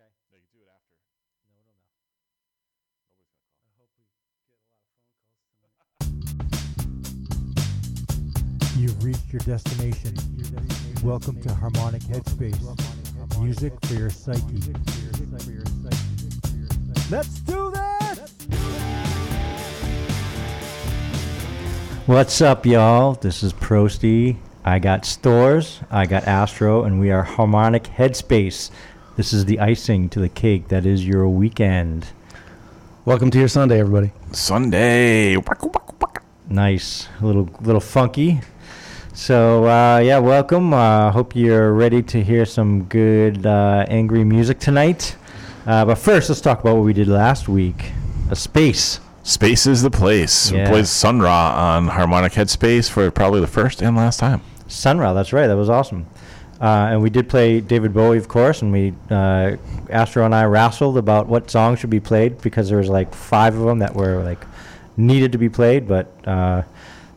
Okay. Yeah, you do it after. No one will know. Nobody's gonna call. I hope we get a lot of phone calls tonight. You've reached your destination. Welcome to Harmonic Headspace. Music for your psyche. Let's do this! What's up, y'all? This is Prosty. I got Stores, I got Astro, and we are Harmonic Headspace. This is the icing to the cake that is your weekend. Welcome to your Sunday, everybody. Sunday. Nice, a little little funky. So uh, yeah, welcome. Uh, hope you're ready to hear some good uh, angry music tonight. Uh, but first, let's talk about what we did last week. A space. Space is the place. Yeah. We played Sun Ra on Harmonic Headspace for probably the first and last time. Sun Ra, that's right. That was awesome. Uh, and we did play David Bowie, of course, and we uh, Astro and I wrestled about what songs should be played because there was like five of them that were like needed to be played. But uh,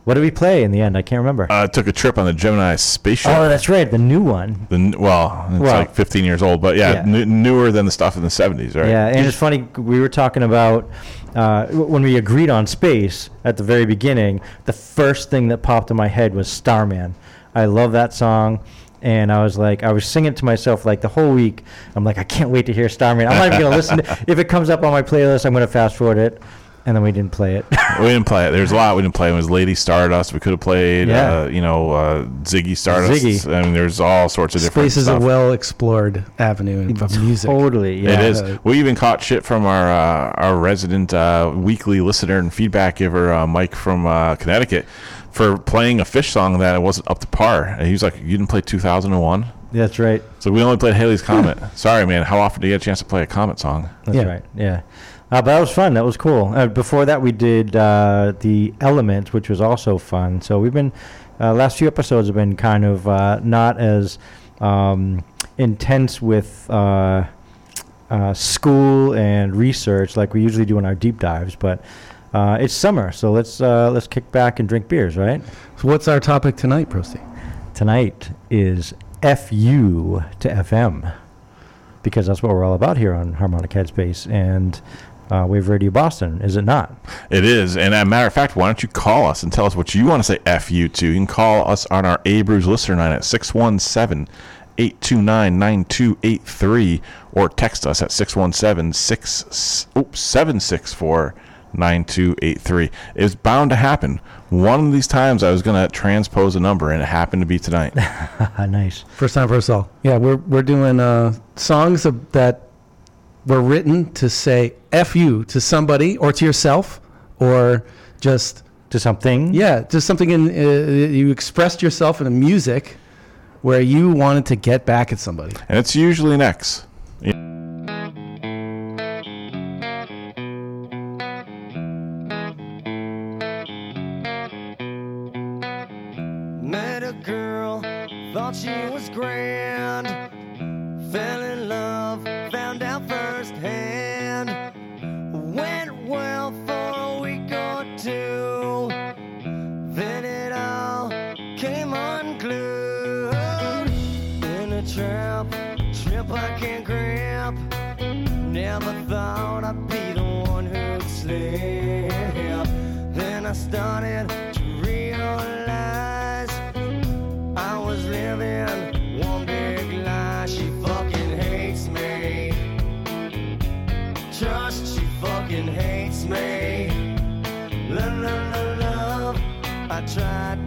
what did we play in the end? I can't remember. Uh, took a trip on the Gemini spaceship. oh, that's right, the new one. The n- well, it's Well- like 15 years old, but yeah, Yeah. n- newer than the stuff in the 70s, right? Yeah, and it's funny. We were talking about uh, w- when we agreed on space at the very beginning. The first thing that popped in my head was Starman. I love that song, and I was like, I was singing it to myself like the whole week. I'm like, I can't wait to hear Starman. I'm not even gonna listen. To, if it comes up on my playlist, I'm gonna fast forward it, and then we didn't play it. we didn't play it. There's a lot we didn't play. It was Lady Stardust. We could have played, Yeah. uh, you know, uh, Ziggy Stardust. Ziggy. I mean, there's all sorts of different Space is stuff. a well explored avenue of music. totally. Yeah. It is. We even caught shit from our uh, our resident uh, weekly listener and feedback giver, uh, Mike from uh, Connecticut, for playing a Phish song that wasn't up to par. And he was like, "You didn't play 2001." That's right. So we only played Halley's Comet. Sorry, man. How often do you get a chance to play a Comet song? That's Yeah. right. Yeah. Uh, but that was fun. That was cool. Uh, before that, we did uh, the Element, which was also fun. So we've been uh, last few episodes have been kind of uh, not as um, intense with uh, uh, school and research like we usually do in our deep dives, but. Uh, it's summer, so let's uh, let's kick back and drink beers, right? So what's our topic tonight, Prosty? Tonight is FU to FM because that's what we're all about here on Harmonic Headspace and uh, Wave Radio Boston, is it not? It is. And as a matter of fact, why don't you call us and tell us what you want to say FU to? You can call us on our A Brews listener line at 617 829 9283 or text us at 617 764 9283. It's bound to happen. One of these times I was going to transpose a number and it happened to be tonight. nice. First time, first all. Yeah, we're we're doing uh, songs of, that were written to say "f you" to somebody or to yourself, or just To something? yeah, just something in uh, you expressed yourself in a music where you wanted to get back at somebody. and it's usually an X. Met tried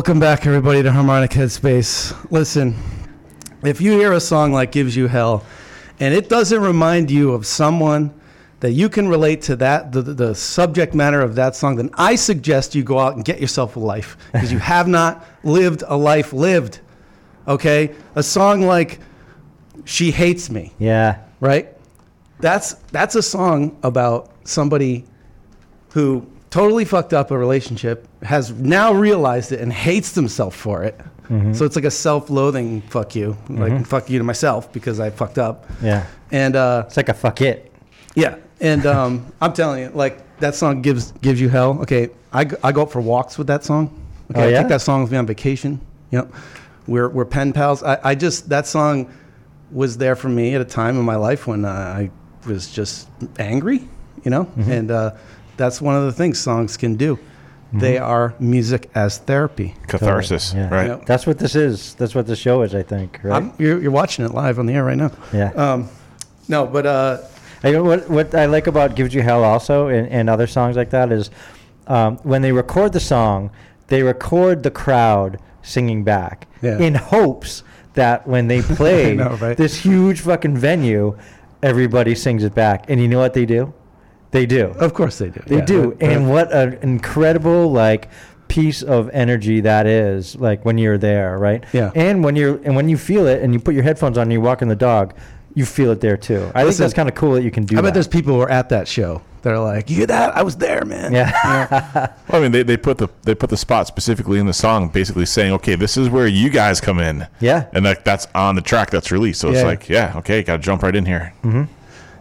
welcome back, everybody, to Harmonic Headspace. Listen, if you hear a song like Gives You Hell, and it doesn't remind you of someone that you can relate to that, the, the, subject matter of that song, then I suggest you go out and get yourself a life because you have not lived a life lived. Okay? A song like She Hates Me Yeah. right? That's that's a song about somebody who totally fucked up a relationship, has now realized it and hates themselves for it. So it's like a self-loathing fuck you, like fuck you to myself because I fucked up. Yeah. And uh, It's like a fuck it. yeah, and um, I'm telling you, like that song gives gives you hell. Okay, I, I go out for walks with that song. Okay, Oh, I take that song with me on vacation. Yep, we're we're pen pals. I, I just that song was there for me at a time in my life when uh, I was just angry, you know, Mm-hmm. and uh, that's one of the things songs can do. They are music as therapy. Catharsis, Yeah. right? Yep. That's what this is. That's what the show is, I think. Right? You're, you're watching it live on the air right now. yeah. Um, no, but uh, I know what what I like about "Gives You Hell" also, and, and other songs like that is um, when they record the song, they record the crowd singing back Yeah. in hopes that when they play know, right? this huge fucking venue, everybody sings it back. And you know what they do? They do. of course they do. They Yeah, do. but- and what an incredible like piece of energy that is like when you're there, right? Yeah. And when you're and when you feel it and you put your headphones on and you're walking the dog, you feel it there too. I think that's kind of cool that you can do I that. bet there's people who are at that show They're like, "You hear that? I was there, man." Yeah. Well, I mean, they, they put the they put the spot specifically in the song, basically saying, "Okay, this is where you guys come in." Yeah. and that that's on the track that's released. So it's Yeah. like, yeah, okay, got to jump right in here. Mm-hmm.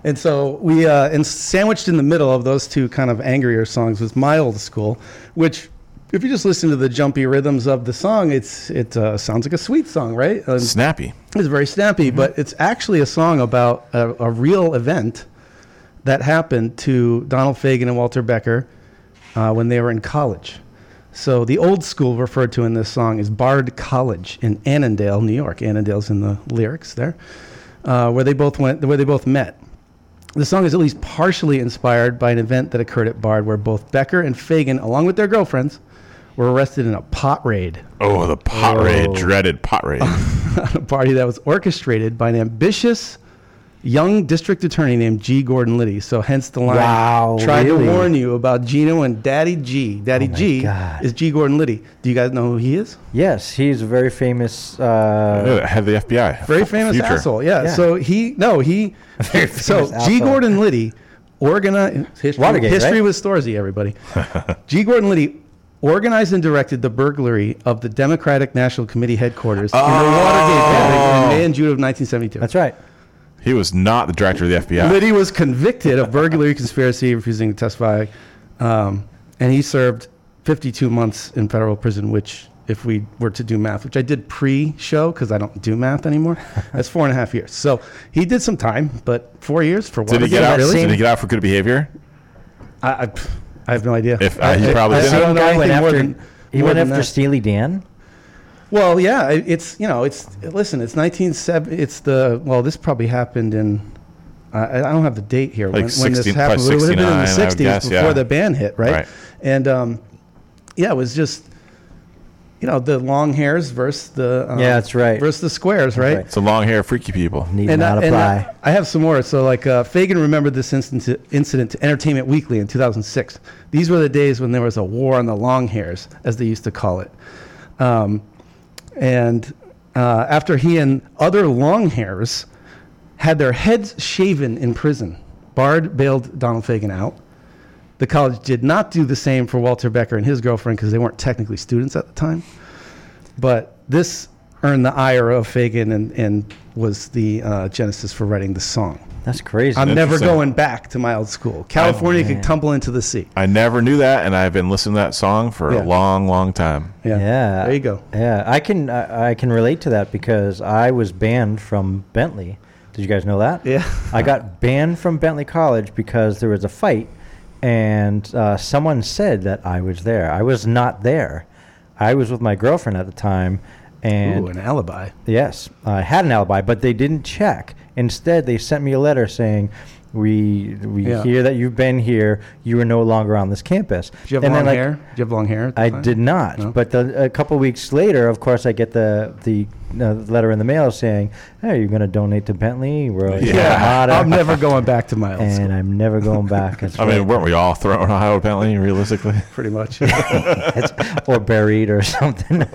And so we, uh, and sandwiched in the middle of those two kind of angrier songs was my old school, which, if you just listen to the jumpy rhythms of the song, it's it uh, sounds like a sweet song, right? And Snappy. it's very snappy, but it's actually a song about a, a real event that happened to Donald Fagen and Walter Becker uh, when they were in college. So the old school referred to in this song is Bard College in Annandale, New York. Annandale's in the lyrics there, uh, where they both went, where they both met. The song is at least partially inspired by an event that occurred at Bard, where both Becker and Fagen, along with their girlfriends, were arrested in a pot raid Oh, the pot Oh. raid, dreaded pot raid. a party that was orchestrated by an ambitious young district attorney named G. Gordon Liddy. So hence the line. Wow, Tried really? to warn you about Chino and Daddy G. Daddy Oh G God. is G. Gordon Liddy. Do you guys know who he is? yes, he's a very famous. Uh, head of the FBI. Very famous future. asshole. Yeah. Yeah. So he no he. So famous G. Gordon Liddy organized history. Watergate, history right? with Storrsy. Everybody. G. Gordon Liddy. Organized and directed the burglary of the Democratic National Committee headquarters in the Watergate building in May and June of 1972. that's right. He was not the director of the FBI. Liddy was convicted of burglary, conspiracy, refusing to testify, um, and he served 52 months in federal prison. Which, if we were to do math, which I did pre-show because I don't do math anymore, that's four and a half years. So he did some time, but four years for what? Did he get out? same- Did he get out for good behavior? I, I, I have no idea. If- uh, he probably I, did. I don't know Guy went anything more after. than he went after. Steely Dan. Well, yeah, it- it's you know, it's listen, it's 1970. It's the well, this probably happened in. I I don't have the date here Like when, when this probably happened. but It would have been in the 69, I would 60s guess, before yeah. the band hit, right? Right. And um, yeah, it was just you know the long hairs versus the um, Yeah, that's right. versus the squares, right? right. It's a long hair, freaky people. Need And, not I, apply. I, I have some more. So, like, uh, Fagen remembered this incident, incident to Entertainment Weekly in 2006. These were the days when there was a war on the long hairs, as they used to call it. Um, and uh, after he and other long hairs had their heads shaven in prison, Bard bailed Donald Fagen out. The college did not do the same for Walter Becker and his girlfriend because they weren't technically students at the time. But this earned the ire of Fagen and, and was the uh, genesis for writing the song. That's crazy. I'm never going back to my old school. California could tumble into the sea. I never knew that, and I've been listening to that song for Yeah. a long, long time. Yeah. Yeah. There you go. Yeah, I can I, I can relate to that because I was banned from Bentley. Did you guys know that? Yeah. I got banned from Bentley College because there was a fight, and uh, someone said that I was there. I was not there. I was with my girlfriend at the time, and Ooh, an alibi. Yes, I had an alibi, but they didn't check. Instead, they sent me a letter saying, "We we Yeah. hear that you've been here. You are no longer on this campus." Do you have And long then, like, hair? Do you have long hair? I time? did not. No? But the, a couple weeks later, of course, I get the the uh, letter in the mail saying, "Hey, you're going to donate to Bentley." We're like, Yeah. I'm never going back to my old and school. I'm never going back. That's I mean, weren't we all thrown Ohio Bentley, realistically? Pretty much. Or buried or something.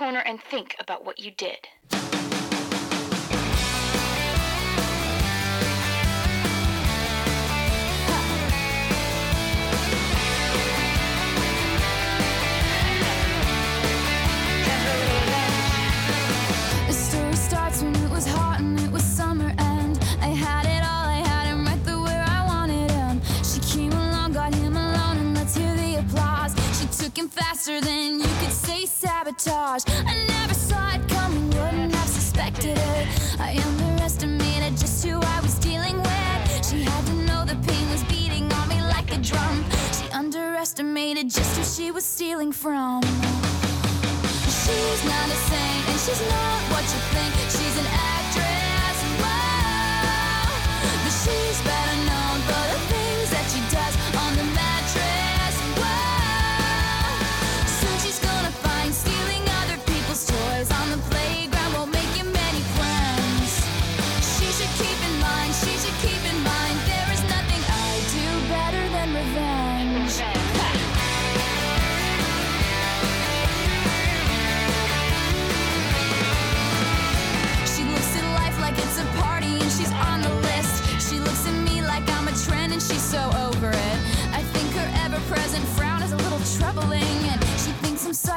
corner and think about what you did. hated just who she was stealing from. She's not a saint, and she's not what you think. She's an actress, love, but she's better known.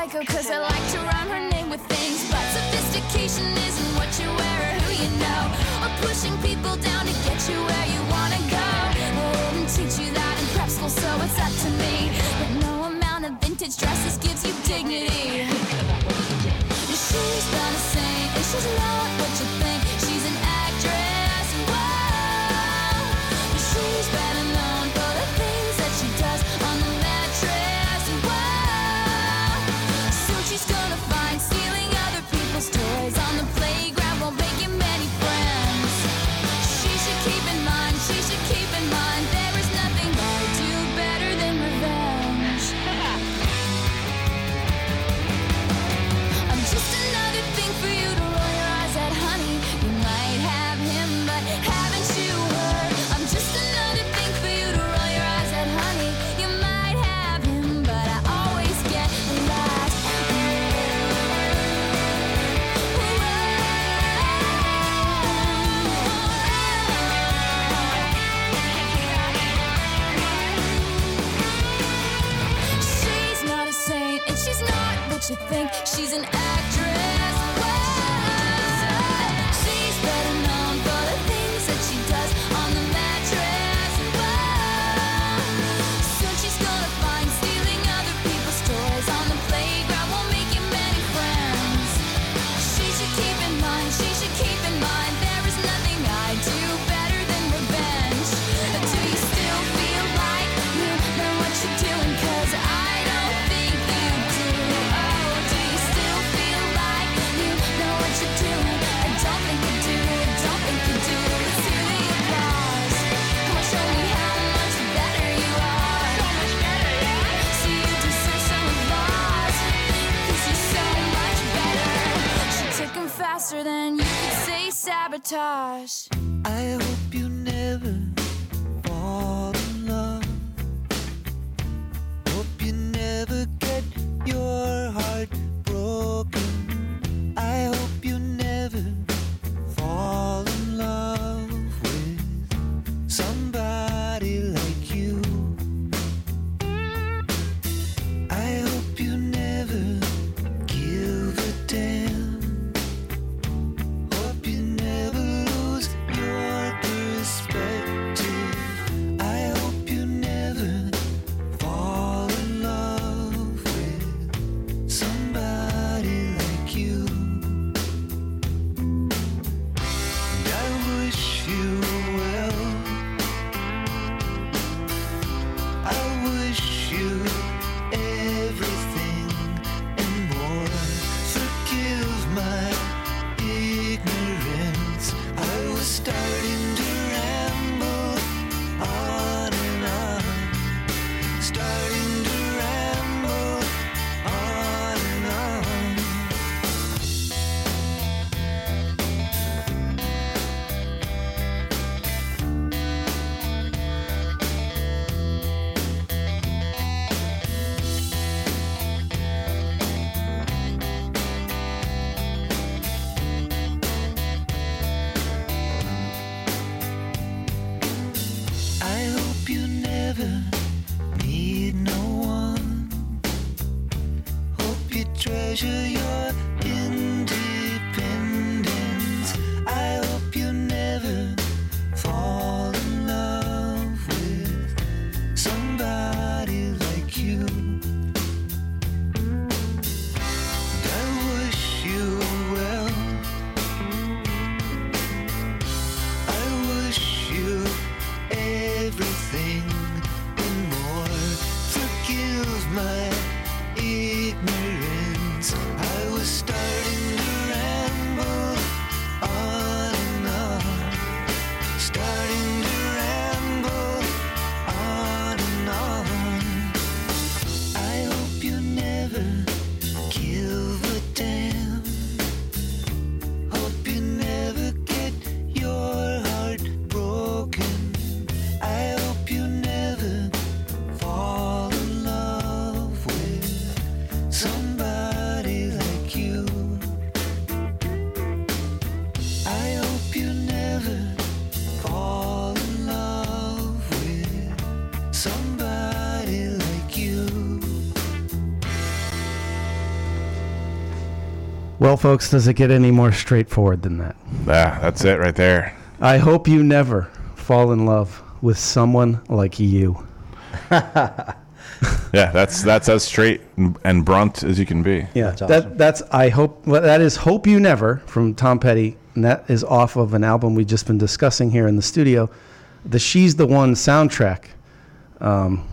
psycho cause I like to rhyme her name with things But sophistication isn't what you wear or who you know. Or pushing people down to get you where you wanna go. They didn't teach you that in prep school so it's up to me. But no amount of vintage dresses gives you dignity. She's not a saint, and she's not think she's an sabotage. Well, folks, does it get any more straightforward than that? Yeah, that's it right there. I hope you never fall in love with someone like you. Yeah, that's that's as straight and, and brunt as you can be. Yeah, That's that that's I hope well, that is "Hope You Never" from Tom Petty, and that is off of an album we've just been discussing here in the studio, the "She's the One" soundtrack. Um,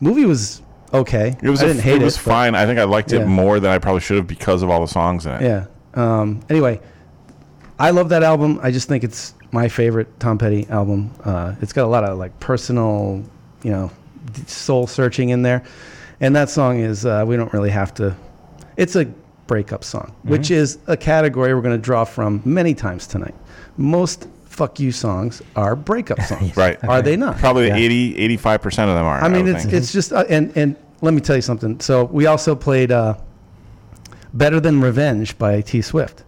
movie was okay. It was I didn't hate it was it, but- fine. I think I liked Yeah. it more than I probably should have because of all the songs in it. Yeah. Um, anyway, I love that album. I just think it's my favorite Tom Petty album. Uh, it's got a lot of like personal, you know, soul searching in there, and that song is uh, we don't really have to. It's a breakup song, which is a category we're going to draw from many times tonight. Most fuck you songs are breakup songs, Right. Are they not? Probably Yeah. 80, 85 percent of them are. I mean, would it's think. it's just uh, and and let me tell you something. So we also played uh, "Better Than Revenge" by T Swift.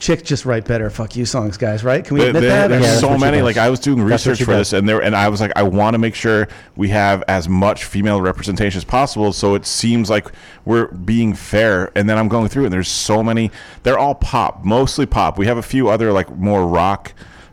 Chick just write better fuck you songs, guys. Right? Can we There- admit there- that? there's Yeah, that's so many. Like I was doing That's research for does. this, and there, and I was like, I want to make sure we have as much female representation as possible, so it seems like we're being fair. And then I'm going through, and there's so many. They're all pop, mostly pop. We have a few other like more rock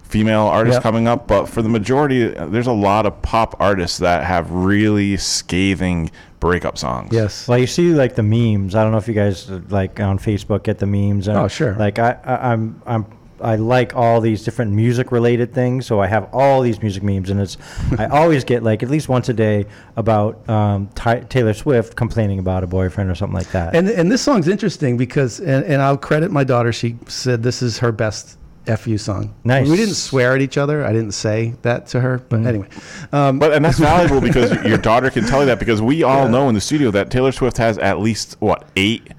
female artists Yep. coming up, but for the majority, there's a lot of pop artists that have really scathing breakup songs. Yes. Well, you see like the memes. I don't know if you guys like on Facebook get the memes. And, Oh, sure. Like I, I I'm I'm I like all these different music related things, so I have all these music memes, and it's I always get like at least once a day about um, Ty- Taylor Swift complaining about a boyfriend or something like that. And and this song's interesting because and, and I'll credit my daughter. She said this is her best fu song. Nice. We didn't swear at each other. I didn't say that to her, but anyway. Um, But and that's valuable because your daughter can tell you that because we all know in the studio that Taylor Swift has at least what eight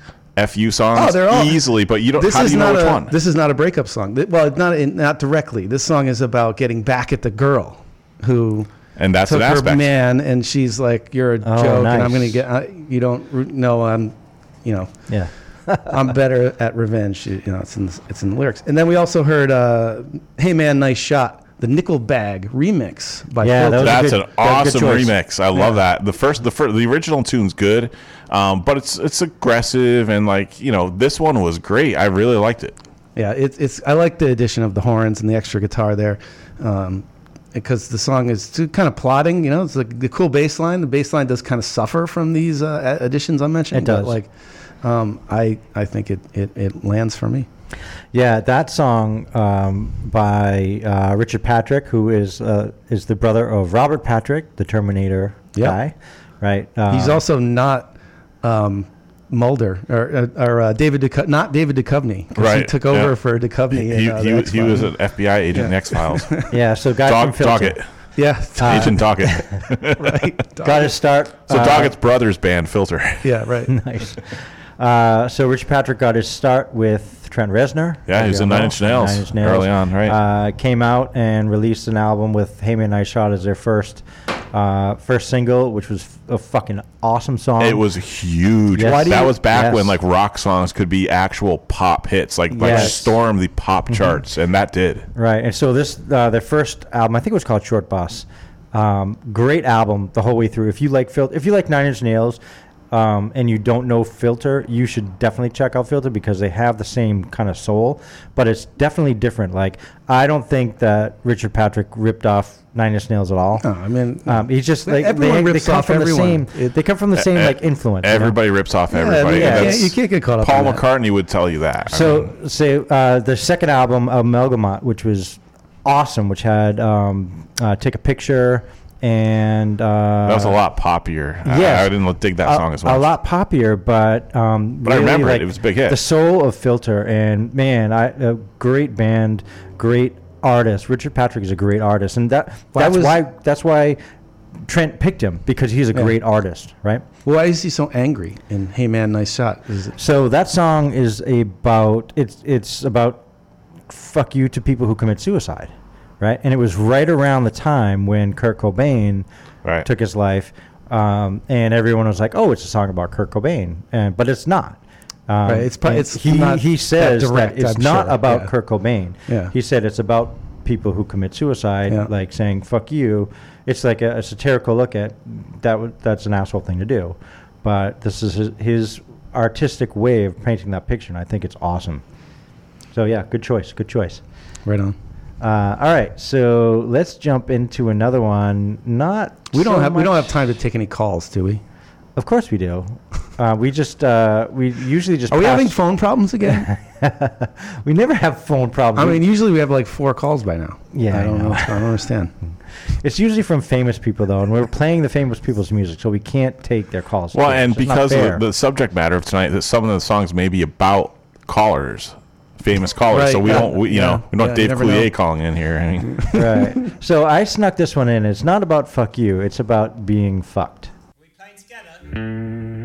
fu songs Oh, they're all easily, but you don't. This how is do you know not which a one? this is not a breakup song. Th- Well, not in, not directly. This song is about getting back at the girl who and that's took an her man, and she's like, "You're a Oh, joke, and I'm gonna get uh, you don't know I'm, you know." Yeah. I'm better at revenge. You you know, it's in the, it's in the lyrics. And then we also heard uh, "Hey Man, Nice Shot," the Nickel Bag remix by Yeah, that That's good- an that was a awesome good choice. remix. I love that. The first, the first, the original tune's good, um, but it's it's aggressive and like you know this one was great. I really liked it. Yeah, it's it's. I like the addition of the horns and the extra guitar there, um, because the song is too kind of plotting. You know, it's like the cool bass line. The bass line does kind of suffer from these uh, additions I mentioned. It does. But like, um, I I think it, it it lands for me. Yeah, that song um, by uh, Richard Patrick, who is uh, is the brother of Robert Patrick, the Terminator Yep. guy, right? Uh, He's also not. Um, Mulder or, or uh, David Duchovny, not David Duchovny, 'cause He Right, took over yeah. for Duchovny. He, in, he, uh, the he, was an FBI agent in X Files. yeah. So guy Dog, from Filter Doggett. Yeah, Uh, Agent Doggett. right. Got to start. So uh, Doggett's brother's band Filter. Yeah, right. nice. Uh, so Richard Patrick got his start with Trent Reznor. Yeah, he was in Nine Inch Nails Nine Inch Nails. early on, right. Uh, came out and released an album with "Hey Man, Nice Shot" as their first uh, first single, which was a fucking awesome song. It was huge. Yes. That you- was back yes. when like rock songs could be actual pop hits, like like Yes. Mm-hmm. storm the pop charts, and that did. Right, and so this uh, their first album, I think it was called Short Bus. Um, great album the whole way through. If you like Filter, if you like Nine Inch Nails, um, and you don't know Filter, you should definitely check out Filter because they have the same kind of soul, but it's definitely different. Like I don't think that Richard Patrick ripped off Nine Inch Nails at all. No, I mean, Um, he's just like Everyone they, rips they come off from everyone. the same. they come from the same like influence. you know? Everybody rips off Yeah, everybody. you and you can't get caught up Paul in that. McCartney would tell you that. I So, mean, say uh, the second album, Amalgamut, which was awesome, which had um, uh, "Take a Picture" and uh, that was a lot poppier. I- I, didn't dig that a, song as much. a lot poppier, but um, But I remember it. like, It was a big hit. The soul of Filter, and man, I a great band, great artist. Richard Patrick is a great artist, and that Well, that's I was- why that's why Trent picked him because he's a Yeah. great artist, right? why is he so angry? And "Hey Man, Nice Shot"? Is it, So that song is about it's it's about fuck you to people who commit suicide, right? And it was right around the time when Kurt Cobain Right. took his life, um, and everyone was like, "Oh, it's a song about Kurt Cobain," and but it's not. Um, Right, it's pro- and it's he not he says that, direct, it's I'm not sure, about yeah. Kurt Cobain. Yeah. He said it's about people who commit suicide, Yeah. like saying "fuck you." It's like a, a satirical look at that. w- That's an asshole thing to do, but this is his, his artistic way of painting that picture, and I think it's awesome. So yeah, good choice. Good choice. right on. Uh, all right, so let's jump into another one. Not We don't so have we don't have time to take any calls, do we? Of course we do. Uh, we just uh, we usually just. Are we having phone problems again? we never have phone problems. I mean, usually we have like four calls by now. Yeah, I I don't know. know. I don't understand. it's usually from famous people though, and we're playing the famous people's music, so we can't take their calls. well, and because of the, the subject matter of tonight, that some of the songs may be about callers, famous callers. so we yeah, don't, we, you yeah, know, we don't yeah, have Dave never Coulier know. calling in here. I mean, right. So I snuck this one in. It's not about fuck you. It's about being fucked. The black wreck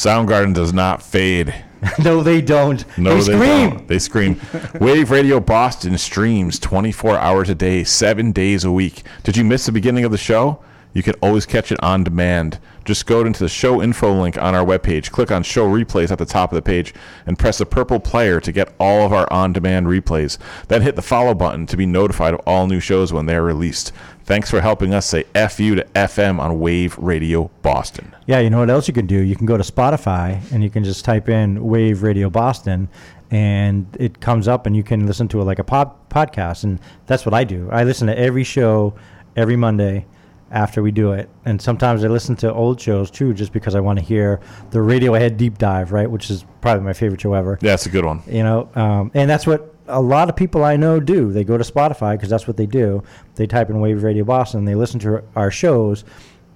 Soundgarden does not fade. no, they don't. No, they scream. don't. They scream. Wave Radio Boston streams 24 hours a day, seven days a week. Did you miss the beginning of the show? You can always catch it on demand. Just go into the show info link on our webpage, click on show replays at the top of the page, and press the purple player to get all of our on demand replays. Then hit the follow button to be notified of all new shows when they're released. Thanks for helping us say FU to FM on Wave Radio Boston. Yeah, you know what else you can do? You can go to Spotify and you can just type in Wave Radio Boston and it comes up and you can listen to it like a pod- podcast. And that's what I do. I listen to every show every Monday after we do it. And sometimes I listen to old shows too, just because I want to hear the Radiohead deep dive, right? Which is probably my favorite show ever. Yeah, it's a good one. You know, um, and that's what a lot of people I know do. They go to Spotify because that's what they do. They type in Wave Radio Boston. They listen to our shows,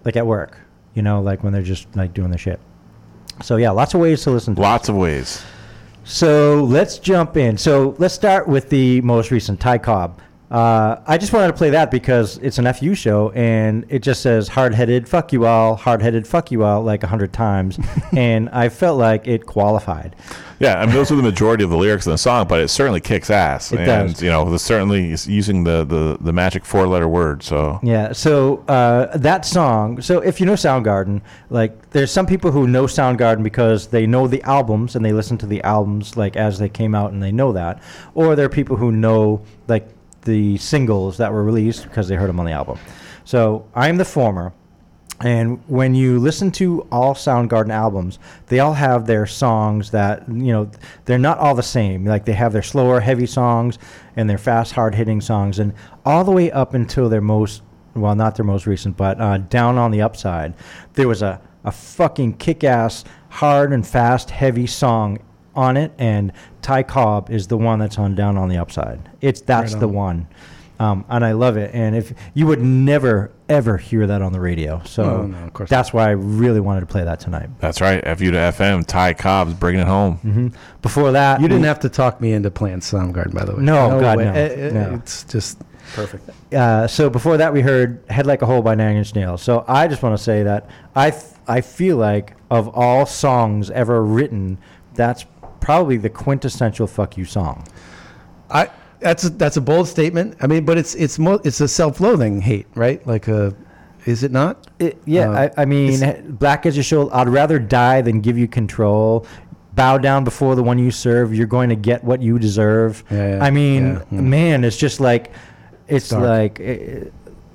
like at work. You know, like when they're just like doing their shit. So yeah, lots of ways to listen to. Lots of ways. So let's jump in. So let's start with the most recent Ty Cobb. Uh, I just wanted to play that because it's an FU show and it just says hard headed, fuck you all, hard headed, fuck you all like a hundred times. and I felt like it qualified. Yeah, I mean those are the majority of the lyrics in the song, but it certainly kicks ass. It and does. you know, the, certainly is using the, the, the magic four letter word. So Yeah, so uh, that song. So if you know Soundgarden, like there's some people who know Soundgarden because they know the albums and they listen to the albums like as they came out and they know that, or there are people who know like the singles that were released because they heard them on the album. So I'm the former. And when you listen to all Soundgarden albums, they all have their songs that, you know, they're not all the same. Like they have their slower, heavy songs and their fast, hard hitting songs. And all the way up until their most, well, not their most recent, but uh, Down on the Upside, there was a, a fucking kick ass, hard and fast, heavy song on it. And Ty Cobb is the one that's on Down on the Upside. It's That's Right the one. Um, and I love it. And if you would never ever hear that on the radio, so Oh, no, of course that's why I really wanted to play that tonight. that's right. FU to FM, Ty Cobb's bringing it home. hmm Before that, You didn't we- have to talk me into playing Soundgarden, by the way. No, God, way. no, eh, no. It's just perfect. Uh, so before that, we heard "Head Like a Hole" by Nine Inch Nails. So I just want to say that I th- I feel like of all songs ever written, that's probably the quintessential "fuck you" song. I that's a, that's a bold statement. I mean, but it's it's mo- it's a self-loathing hate, right? Like a, is it not? It, yeah, Uh, I, I mean, black as your show. I'd rather die than give you control. Bow down before the one you serve. You're going to get what you deserve. Yeah, yeah, I mean, yeah, yeah. man, it's just like, it's Dark. like, uh,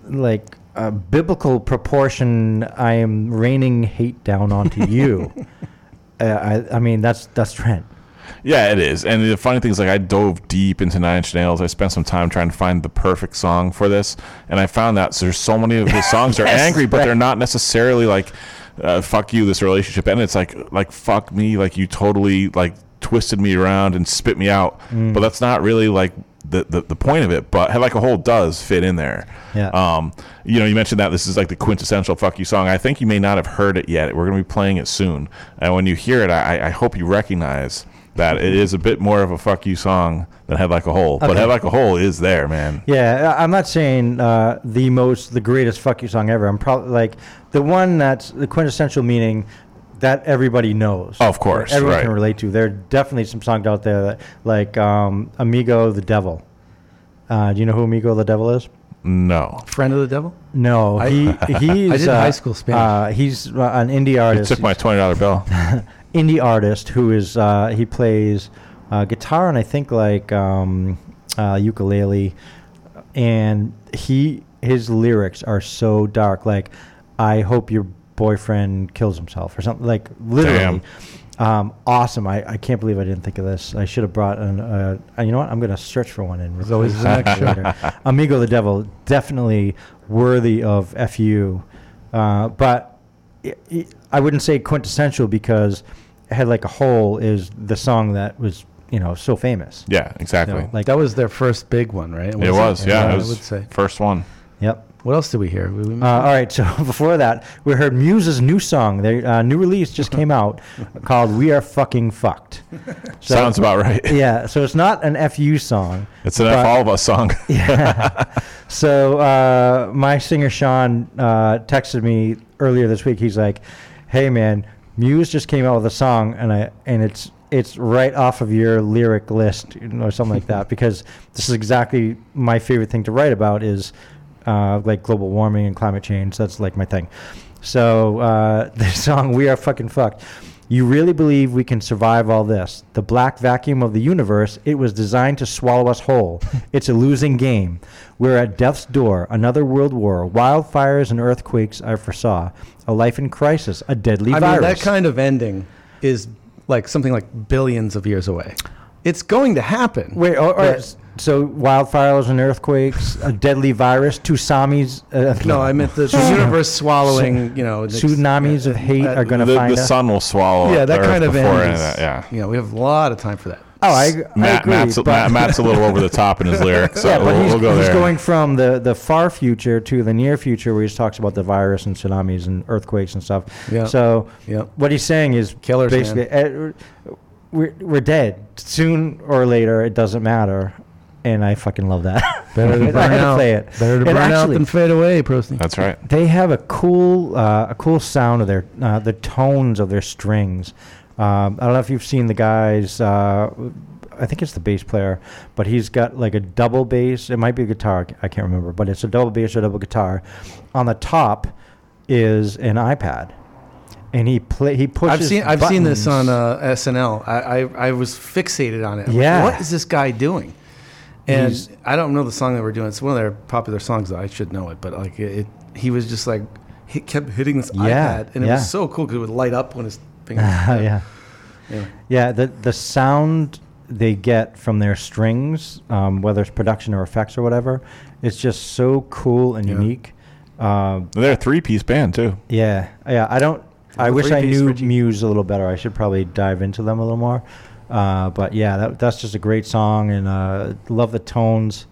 like a biblical proportion. I am raining hate down onto you. uh, I, I mean, that's that's Trent. Yeah, it is. And the funny thing is, like, I dove deep into Nine Inch Nails. I spent some time trying to find the perfect song for this, and I found that so there's so many of his songs are Yes, angry, but right. they're not necessarily like, uh, "Fuck you," this relationship, and it's like, like "Fuck me," like you totally like twisted me around and spit me out. Mm. But that's not really like the, the the point of it. But Like a Hole does fit in there. Yeah. Um, you know, you mentioned that this is like the quintessential "fuck you" song. I think you may not have heard it yet. We're going to be playing it soon, and when you hear it, I, I hope you recognize that it is a bit more of a "fuck you" song than "Head Like a Hole." But Okay. "Head Like a Hole" is there, man. Yeah, I- I'm not saying uh, the most, the greatest "fuck you" song ever. I'm probably like the one that's the quintessential meaning that everybody knows. Of course, everyone right. can relate to. There are definitely some songs out there that, like um, "Amigo the Devil." Uh, do you know who Amigo the Devil is? No, Friend of the devil? No, I- he he's I did uh, high school Spanish. Uh, he's uh, an indie you artist. took my twenty dollar bill. indie artist who is uh, he plays uh, guitar and I think like um, uh, ukulele, and he his lyrics are so dark. Like, I hope your boyfriend kills himself or something. Like literally. Um, awesome! I, I can't believe I didn't think of this. I should have brought an. Uh, uh, you know what? I'm gonna search for one and There's always replace an it later. Amigo the Devil, definitely worthy of fu, uh, but i i I wouldn't say quintessential because "Head Like a Hole" is the song that was you know so famous. Yeah, exactly. So, like That was their first big one, right? it was. Yeah, I it was would say. first one. Yep. What else did we hear? We- we- Uh, all right, so before that, we heard Muse's new song. Their uh, new release just came out called "We Are Fucking Fucked." So- Sounds about right. Yeah, so it's not an FU song. It's an but- F all of us song. Yeah. so uh, my singer Sean uh, texted me earlier this week. He's like, "Hey man, Muse just came out with a song, and I and it's it's right off of your lyric list or something like that because this is exactly my favorite thing to write about is uh, like global warming and climate change. That's like my thing. So uh, the song "We Are Fucking Fucked." You really believe we can survive all this? The black vacuum of the universe, it was designed to swallow us whole. it's a losing game. We're at death's door, another world war, wildfires and earthquakes I foresaw, a life in crisis, a deadly I virus. mean, that kind of ending is like something like billions of years away. It's going to happen. Wait, right. But- So wildfires and earthquakes, a deadly virus, tsunamis. Uh, No, I meant the, the universe swallowing. You know, the- tsunamis of hate uh, are going to The, find the us. sun will swallow. Yeah, the that Earth kind of before end. any Is, that, yeah. You know, we have a lot of time for that. Oh, I, I Matt, agree. Matt's, but, Matt, Matt's a little over the top in his lyrics. So yeah, but we'll, he's, we'll go he's there. going from the, the far future to the near future where he talks about the virus and tsunamis and earthquakes and stuff. Yeah. So Yep. what he's saying is Killers, basically uh, we're, we're dead. Soon or later, it doesn't matter. And I fucking love that. Better to I burn had to out. play it. Better to And burn out than fade away, Prosty. That's right. they have a cool uh, a cool sound of their uh, the tones of their strings. Um, I don't know if you've seen the guys. Uh, I think it's the bass player, but he's got like a double bass. It might be a guitar. I can't remember, but it's a double bass or double guitar. On the top is an iPad, and he play he pushes. I've seen I've seen this on uh, SNL. I, I I was fixated on it. I'm like, Yeah. what is this guy doing? And He's- I don't know the song that we're doing. It's one of their popular songs. Though. I should know it, but like it, it he was just like he kept hitting this Yeah, iPad, and it yeah. was so cool because it would light up when his fingers. yeah. Anyway. Yeah, the the sound they get from their strings, um, whether it's production or effects or whatever, it's just so cool and Yeah. unique. Um, They're a three piece band, too. yeah, yeah. I don't. I a wish I knew Richie. Muse a little better. I should probably dive into them a little more. Uh, but yeah, that, that's just a great song, and uh, love the tones.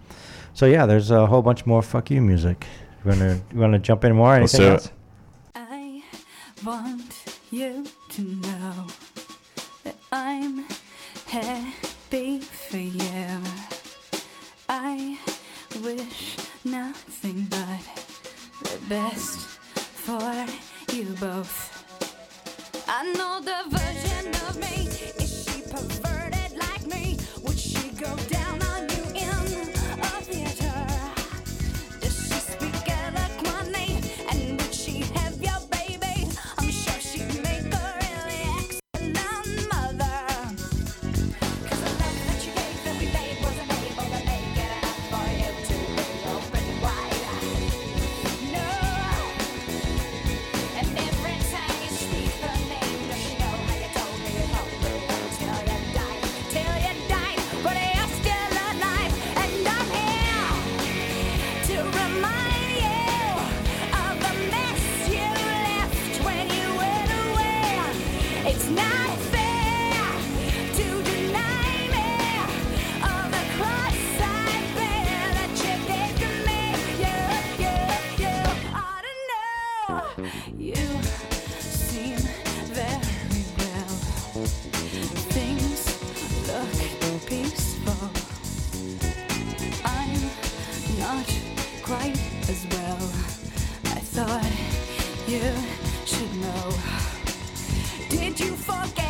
So yeah, there's a whole bunch more "fuck you" music. You wanna you wanna jump in more? Let's Anything do else? it. I want you to know that I'm happy for you. I wish nothing but the best for you both. I know the version of me. Perverted like me? Would she go down as well. I thought you should know. Did you forget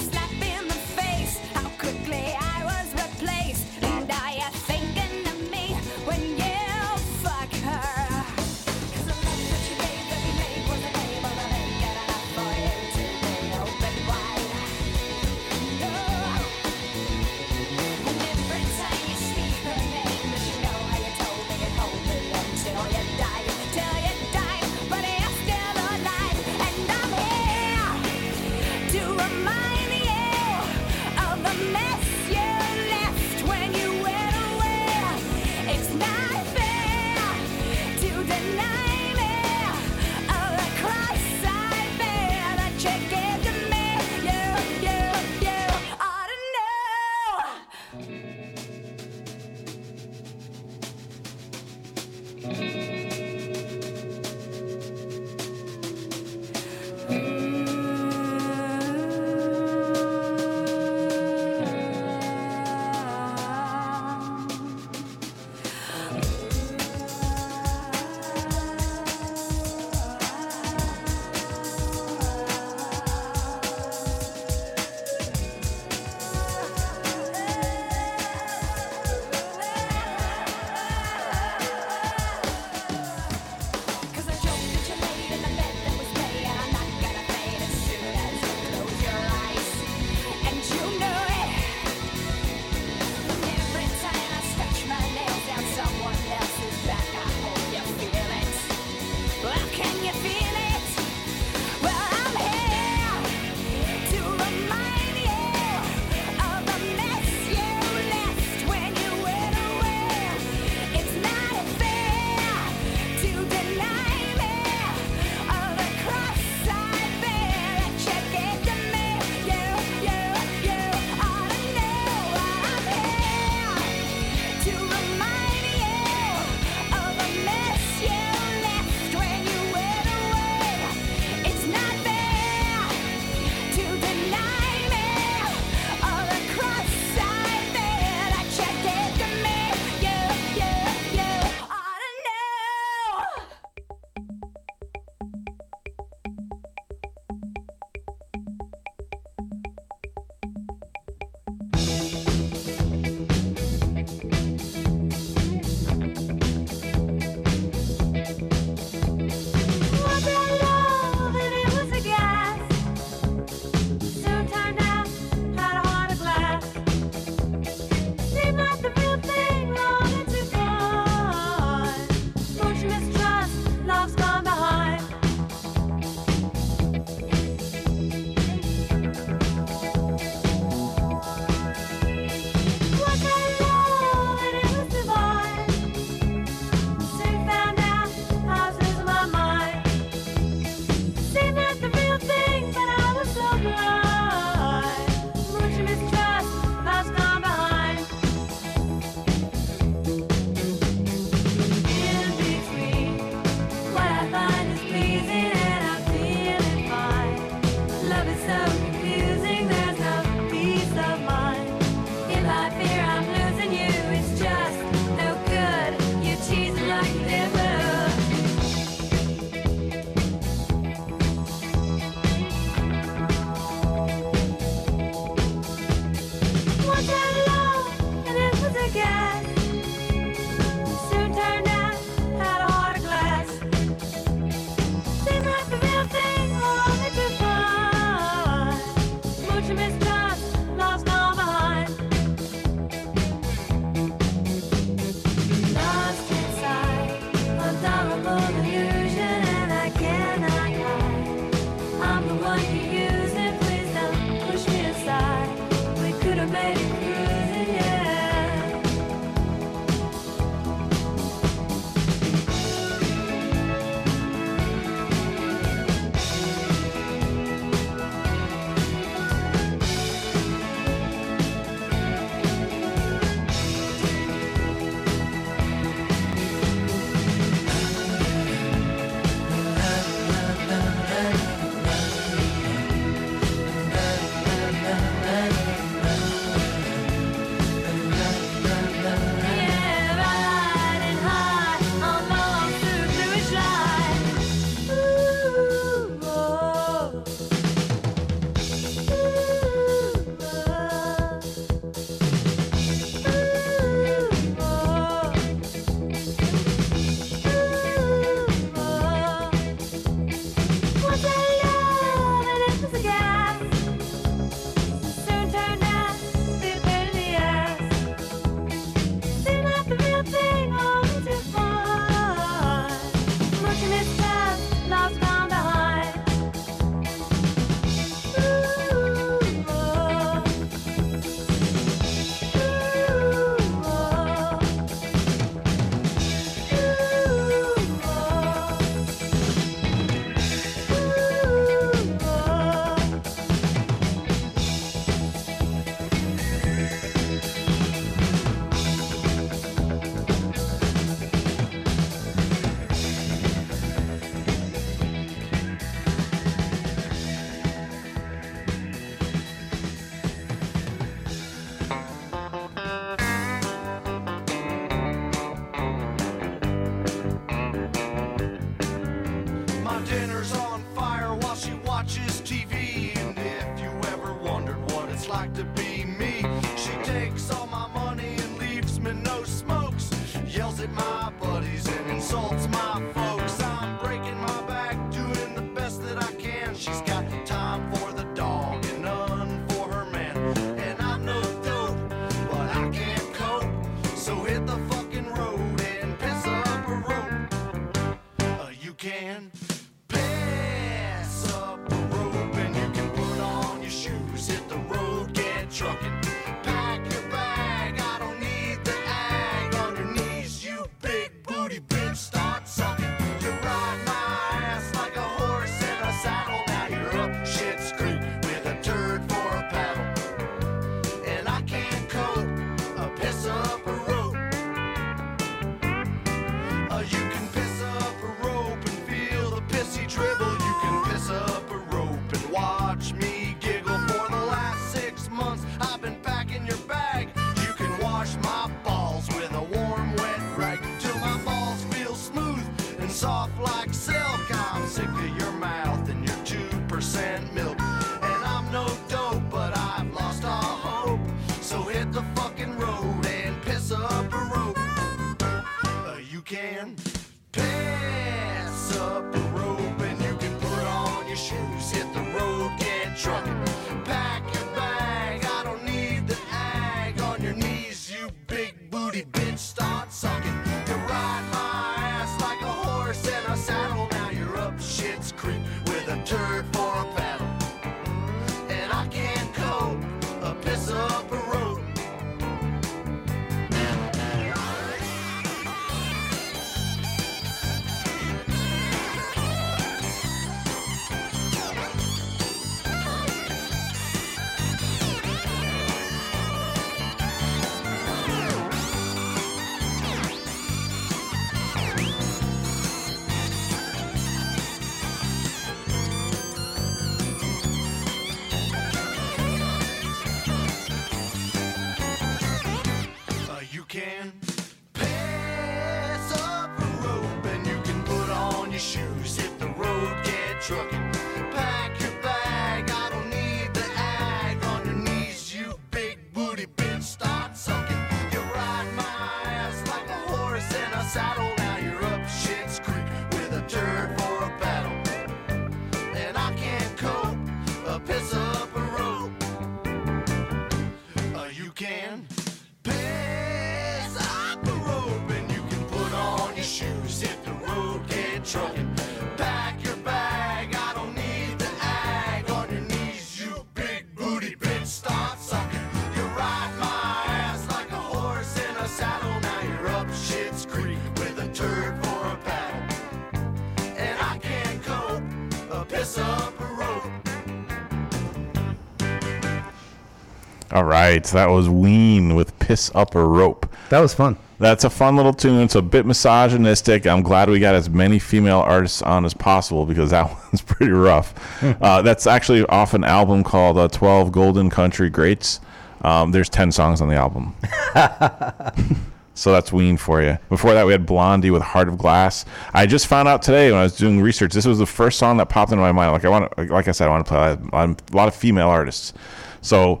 All right, that was Ween with "Piss Up a Rope." That was fun. That's a fun little tune. It's a bit misogynistic. I'm glad we got as many female artists on as possible because that one's pretty rough. uh, that's actually off an album called uh, 12 Golden Country Greats. Um, there's 10 songs on the album. so that's Ween for you. Before that, we had Blondie with Heart of Glass. I just found out today when I was doing research, this was the first song that popped into my mind. Like I want, like I said, I want to play a lot, a lot of female artists. So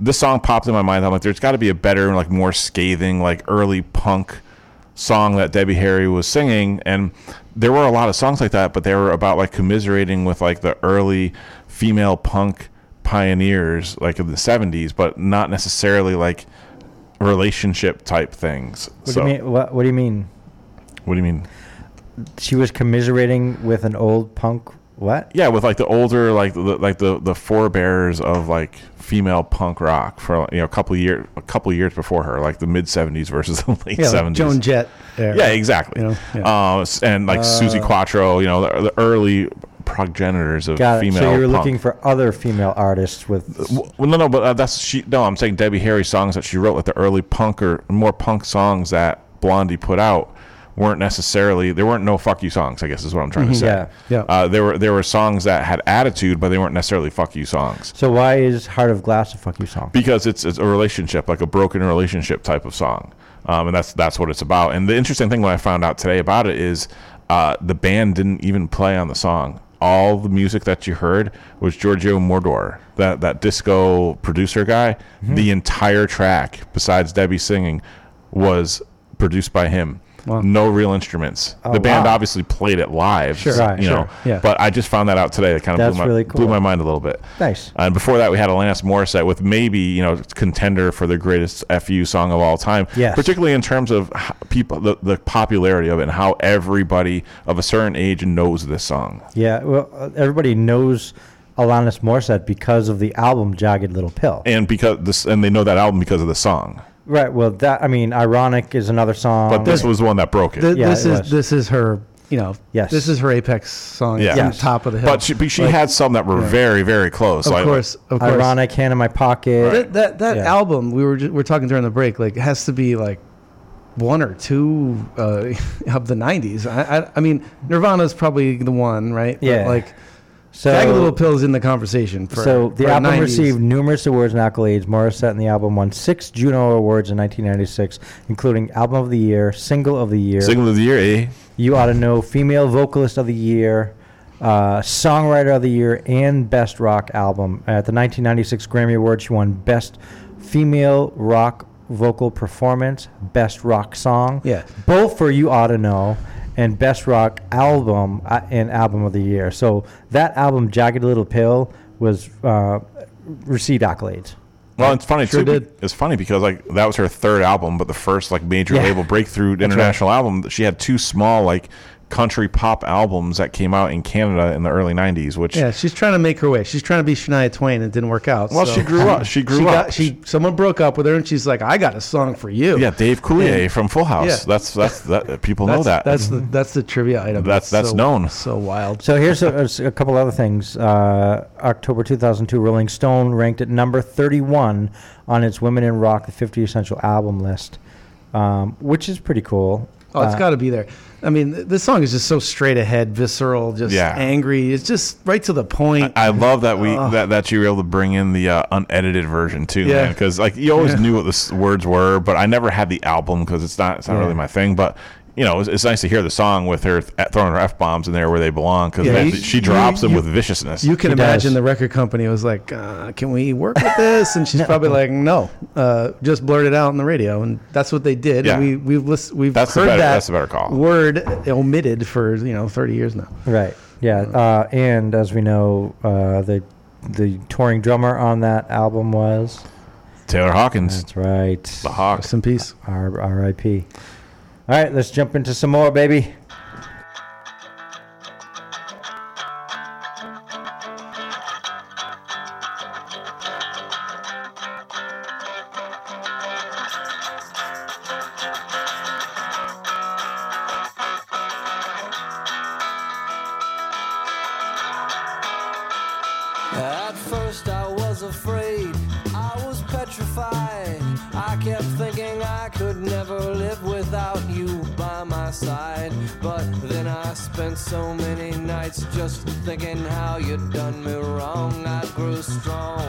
this song popped in my mind. I'm like, there's got to be a better, like more scathing, like early punk song that Debbie Harry was singing, and there were a lot of songs like that, but they were about like commiserating with like the early female punk pioneers, like in the '70s, but not necessarily like relationship type things. What so, do you mean? What, what do you mean? what do you mean? She was commiserating with an old punk. What? Yeah, with like the older, like the like the the forebears of like female punk rock for you know a couple years a couple years before her, like the mid '70s versus the late Yeah, like '70s. Joan Jett. era. Yeah, exactly. You know, yeah. Uh, and like Suzi Quatro, you know, the, the early progenitors of Got it. female. So you were punk. looking for other female artists with. Well, no, no, but uh, that's she. No, I'm saying Debbie Harry songs that she wrote, like the early punk or more punk songs that Blondie put out, weren't necessarily there weren't no fuck you songs. I guess is what I'm trying to say. Yeah. Yeah. Uh, there were there were songs that had attitude, but they weren't necessarily fuck you songs So why is Heart of Glass a fuck you song? because it's it's a relationship, like a broken relationship type of song, um, and that's that's what it's about. And the interesting thing when I found out today about it is uh, the band didn't even play on the song. All the music that you heard was Giorgio Moroder, that that disco producer guy. The entire track, besides Debbie singing, was produced by him. Wow. No real instruments. Oh, the band wow. obviously played it live, Sure. Right, you know. Yeah. But I just found that out today. That kind of That's blew my, really blew my mind a little bit. Nice. And before that, we had Alanis Morissette with maybe you know contender for the greatest FU song of all time. Yes. Particularly in terms of people, the, the popularity of it, and how everybody of a certain age knows this song. Yeah, well, uh, everybody knows Alanis Morissette because of the album Jagged Little Pill. And because this, and they know that album because of the song. Right. Well, that I mean, ironic is another song. But this was one that broke it. Th- Yeah, this it is was. this is her. You know, Yes. this is her apex song. Yeah. It's on Yes. top of the hill. but she, but she Like, had some that were very, very close. of Like- course, of course. ironic, hand in my pocket. That that, that Yeah. album we were just, we are talking during the break like it has to be like one or two uh, of the '90s. I, I I mean Nirvana's probably the one, right? But, Yeah. like So, Jagged Little Pill's in the conversation. For, so the for album 90s. received numerous awards and accolades. Morissette and the album won six Juno Awards in 1996, including Album of the Year, Single of the Year, Single of the year, eh? You Ought to Know, Female Vocalist of the Year, uh, Songwriter of the Year, and Best Rock Album. At the 1996 Grammy Awards, she won Best Female Rock Vocal Performance, Best Rock Song. Yeah. Both for You Ought to Know and Best Rock Album uh, and Album of the Year. So that album, Jagged Little Pill, was uh, received accolades. Well, it's funny Sure too. did. It's funny because like that was her third album, but the first like major Yeah. label breakthrough international album. She had two small like country pop albums that came out in Canada in the early '90s. Which Yeah, she's trying to make her way. She's trying to be Shania Twain, and it didn't work out. well, so- she grew up. She grew she up. Got, she someone broke up with her, and she's like, "I got a song for you." yeah, Dave Coulier Yeah. from Full House. Yeah. That's that's that people that's, know that. That's the that's the trivia item. That's- that's so- known. So wild. So here's a, a couple other things. Uh, October 2002, Rolling Stone ranked at number 31 on its Women in Rock, the 50 Essential Album list, um, which is pretty cool. Oh, it's Uh, got to be there. I mean, th- this song is just so straight ahead, visceral, just Yeah. angry. It's just right to the point. I love that we that, that you were able to bring in the uh, unedited version too, Yeah. man. Because like you always Yeah. knew what the words were, but I never had the album because it's not it's not Yeah. really my thing. But you know, it's, it's nice to hear the song with her th- throwing her f bombs in there where they belong because Yeah, she drops you- them you- with viciousness. you can He imagine does. the record company was like, uh, "Can we work with this?" And she's probably like, "No, uh, just blurt it out on the radio." And that's what they did. Yeah. And we we've list, we've That's heard better- that that's the better call. word omitted for you know thirty years now. Right. Yeah. Uh, and as we know, uh, the the touring drummer on that album was. Taylor Hawkins, That's right. the Hawk. Rest in peace. R- R.I.P. All right, let's jump into some more, baby. At side. But then I spent so many nights just thinking how you'd done me wrong. I grew strong.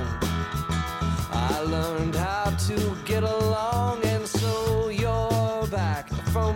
I learned how to get along, and so you're back from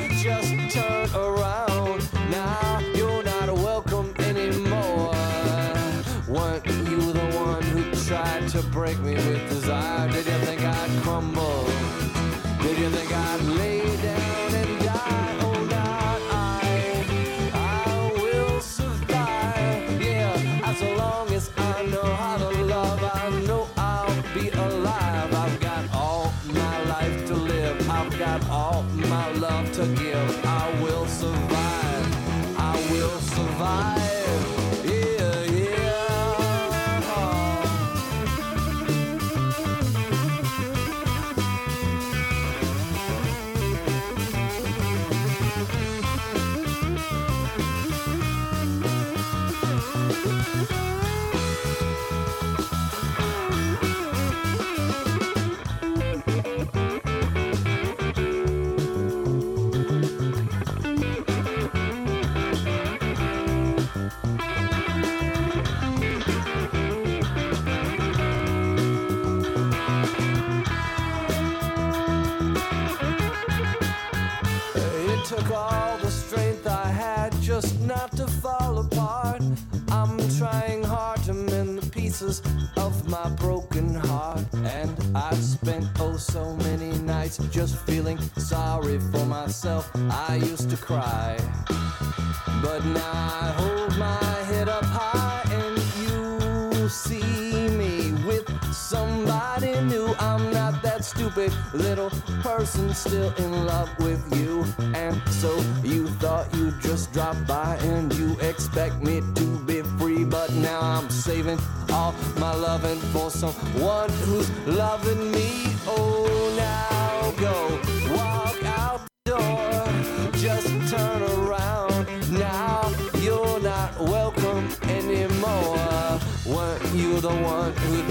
Just feeling sorry for myself. I used to cry, but now I hold my head up high stupid little person still in love with you. And so you thought you'd just drop by and you expect me to be free. But now I'm saving all my loving for someone who's loving me. Oh, now go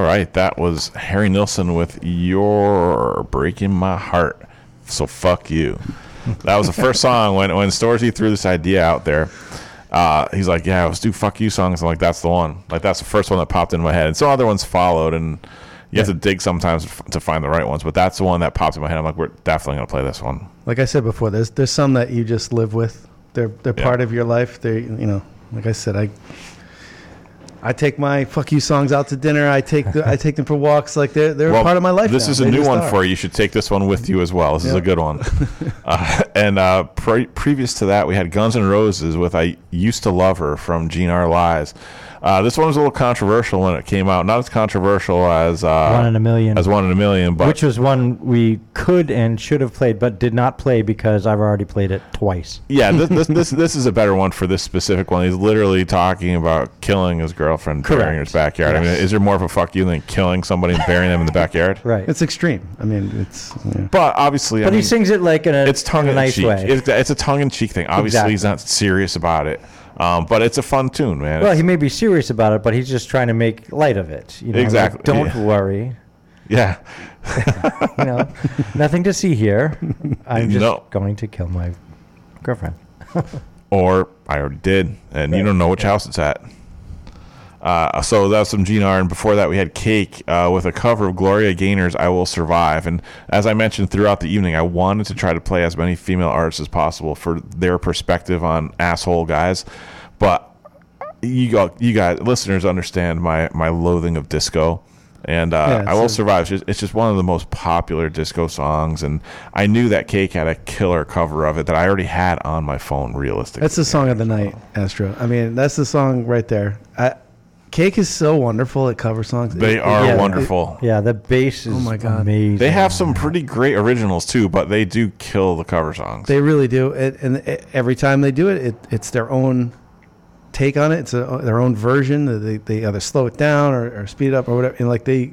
All right, that was Harry Nilsson with "You're Breaking My Heart." So fuck you. That was the first song when when Storrsy threw this idea out there. Uh, he's like, "Yeah, let's do fuck you songs." I'm like, "That's the one." Like that's the first one that popped in my head, and some other ones followed, and you have to dig sometimes f- to find the right ones. But that's the one that popped in my head. I'm like, "We're definitely gonna play this one." Like I said before, there's there's some that you just live with. They're they're Yeah. part of your life. They you know, like I said, I I take my fuck you songs out to dinner. I take the, I take them for walks. Like they're they're Well, part of my life. This now. is a They new one are. for you. You should take this one with you as well. This is a good one. uh, and uh, pre- previous to that, we had Guns N' Roses with "I Used to Love Her" from GN'R Lies. Uh, this one was a little controversial when it came out. Not as controversial as uh, One in a Million. As one in a million, but Which was one we could and should have played, but did not play because I've already played it twice. yeah, this, this this this is a better one for this specific one. He's literally talking about killing his girlfriend, burying her in his Correct. backyard. I mean, is there more of a fuck you than killing somebody and burying them in the backyard? Right. It's extreme. I mean, it's yeah. But obviously, I but mean, he sings it like in a, it's tongue in a in nice cheek. way. It's, it's a tongue in cheek thing. Obviously, he's not serious about it, um, but it's a fun tune, man. well, It's- he may be serious about it, but he's just trying to make light of it. You know, like, Exactly, Don't yeah. worry. yeah, You know, nothing to see here. I'm just No. going to kill my girlfriend. or I already did, and you don't know which house it's at. Uh, so was some GNR, and before that we had Cake uh, with a cover of Gloria Gaynor's "I Will Survive." And as I mentioned throughout the evening, I wanted to try to play as many female artists as possible for their perspective on asshole guys, but you got you guys listeners understand my my loathing of disco. And uh, Yeah, I will a- survive. It's just, it's just one of the most popular disco songs, and I knew that Cake had a killer cover of it that I already had on my phone. Realistically, That's the song of the night, Astro. I mean, that's the song right there. I, Cake is so wonderful at cover songs. They It- are Yeah, wonderful. Yeah, the bass oh is Oh my God. amazing. They have some pretty great originals too, but they do kill the cover songs. They really do, it, and it, every time they do it, it, it's their own take on it. It's a, their own version. They, they either slow it down or, or speed it up or whatever. And like they,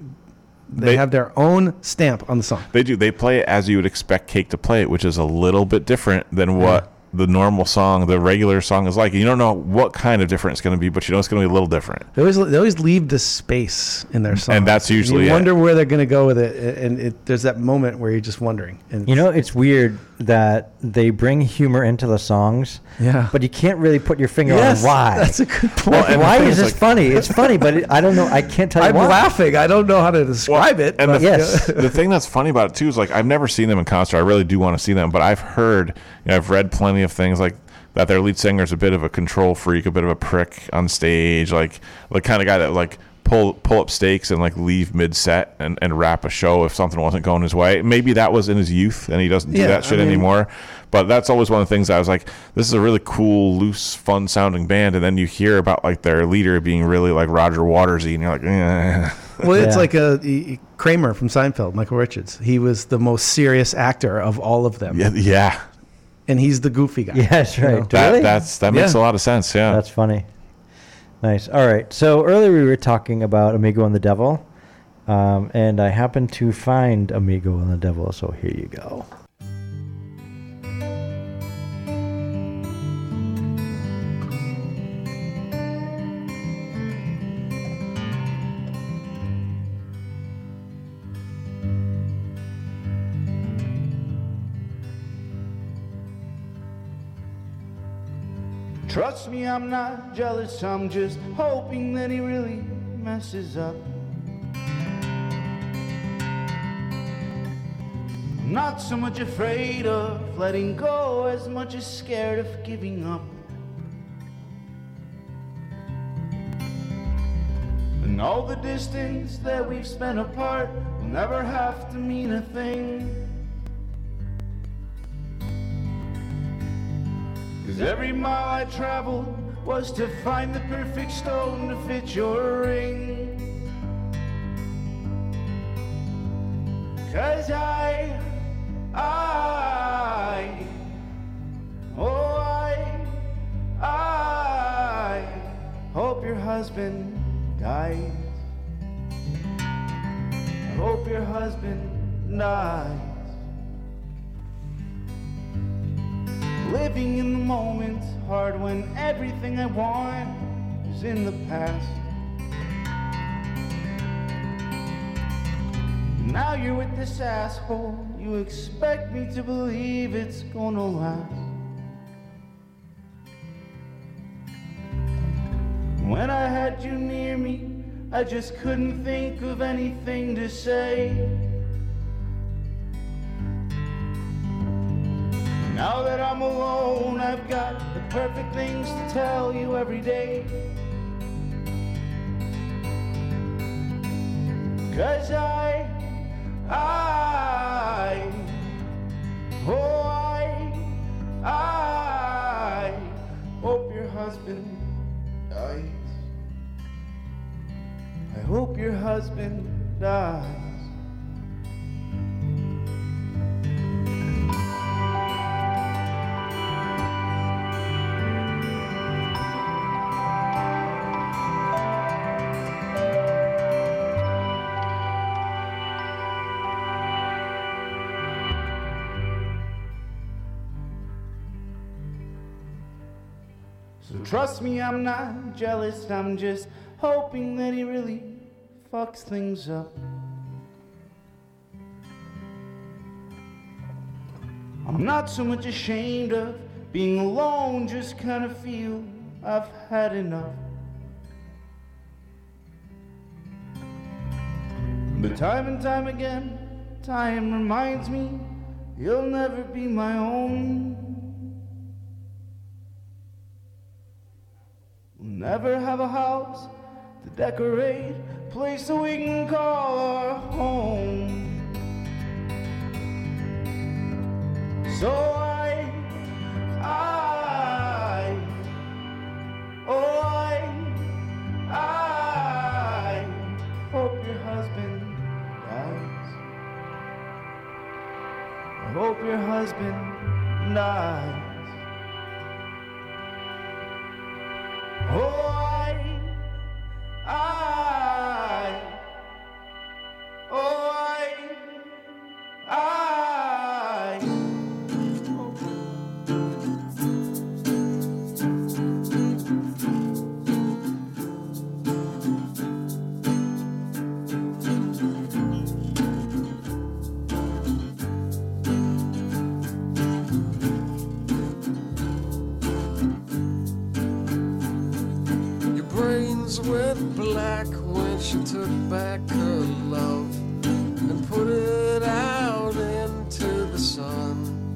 they, They- have their own stamp on the song. They do. They play it as you would expect Cake to play it, which is a little bit different than what the normal song, the regular song is like. You don't know what kind of different it's going to be, but you know it's going to be a little different. They always they always leave the space in their song, and that's usually you it. wonder where they're going to go with it, and it, there's that moment where you're just wondering. And You know, it's weird that they bring humor into the songs, Yeah. but you can't really put your finger yes, on why. That's a good point. Well, why is is, this like- funny? It's funny, but it, I don't know. I can't tell you I'm why. laughing. I don't know how to describe it. and but- the- Yes. the thing that's funny about it too is like I've never seen them in concert. I really do want to see them, but I've heard, you know, I've read plenty of things like that. Their lead singer is a bit of a control freak, a bit of a prick on stage, like the kind of guy that like pull pull up stakes and like leave mid set and, and wrap a show if something wasn't going his way. Maybe that was in his youth and he doesn't do Yeah, that shit I mean- anymore. But that's always one of the things I was like, this is a really cool, loose, fun sounding band, and then you hear about like their leader being really like Roger Watersy, and you're like, eh. Well, it's Yeah. like a Kramer from Seinfeld, Michael Richards. He was the most serious actor of all of them, yeah, yeah. And he's the goofy guy. Yeah, that's right. know? That really? that's that makes Yeah. a lot of sense. Yeah. That's funny. Nice. All right. So earlier we were talking about Amigo and the Devil, um, and I happened to find Amigo and the Devil. So here you go. Me, I'm not jealous, I'm just hoping that he really messes up. Not so much afraid of letting go as much as scared of giving up. And all the distance that we've spent apart will never have to mean a thing. Cause every mile I traveled was to find the perfect stone to fit your ring. Cause I, I, oh I, I hope your husband dies. I hope your husband dies. Living in the moment, hard when everything I want is in the past. Now you're with this asshole. You expect me to believe it's gonna last. When I had you near me, I just couldn't think of anything to say. Now that I'm alone, I've got the perfect things to tell you every day. Cause I, I, oh I, I hope your husband dies. I hope your husband dies. So trust me, I'm not jealous. I'm just hoping that he really fucks things up. I'm not so much ashamed of being alone, just kind of feel I've had enough. But time and time again, time reminds me you'll never be my own. Never have a house to decorate, place that we can call our home. So I, I, oh I, I hope your husband dies. I hope your husband dies. Oh, went black when she took back her love and put it out into the sun.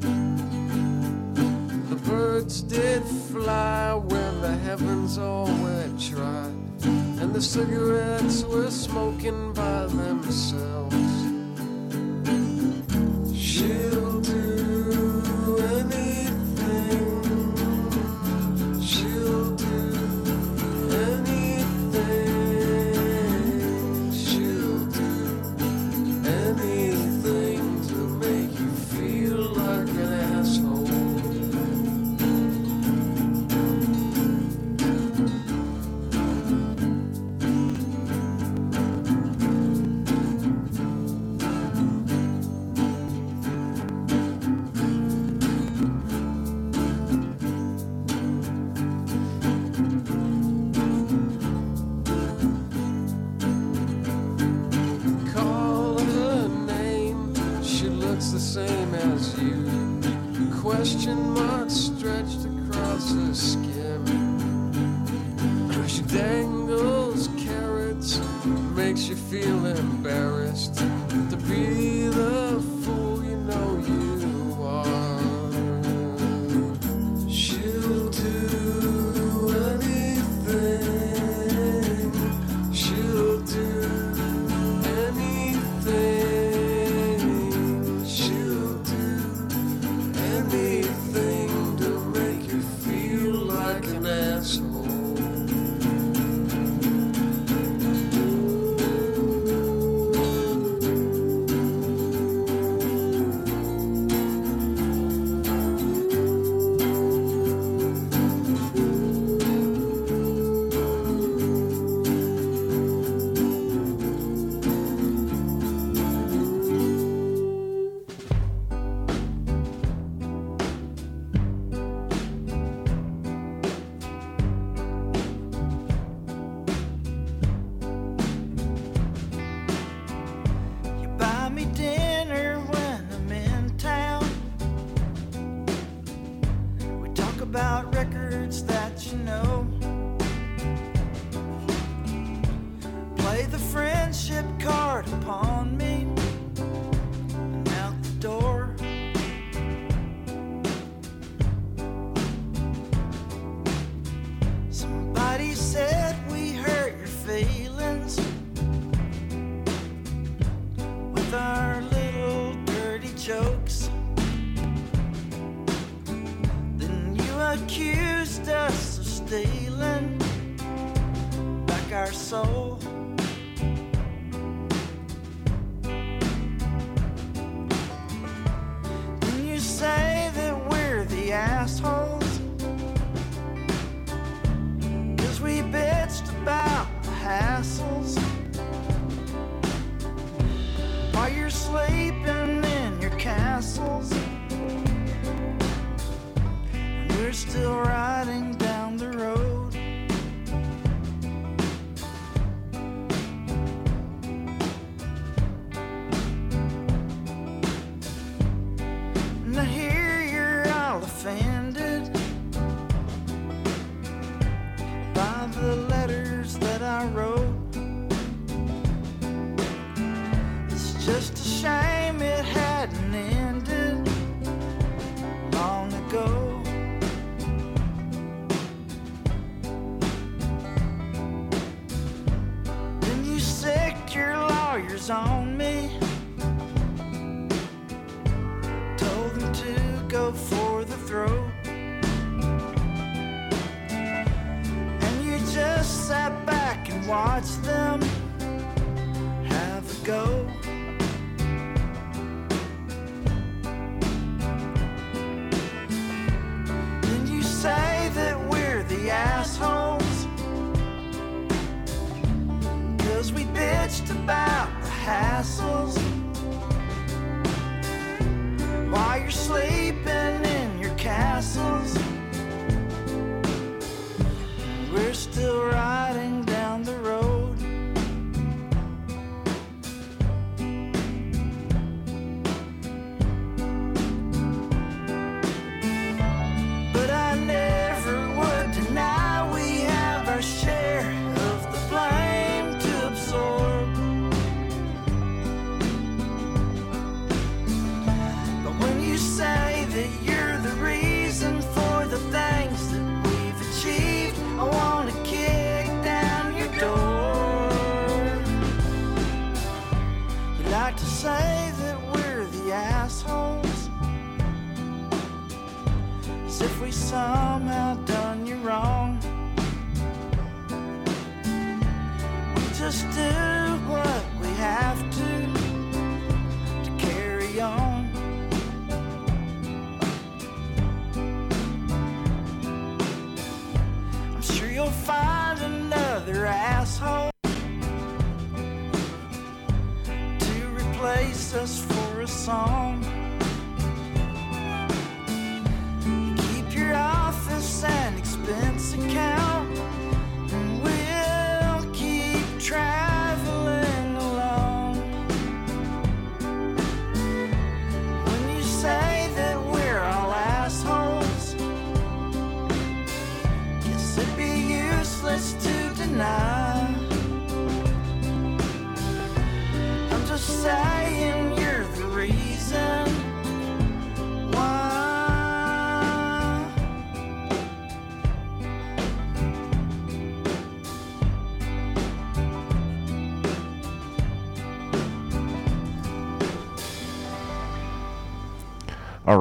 The birds did fly when the heavens all went dry, and the cigarettes were smoking by themselves.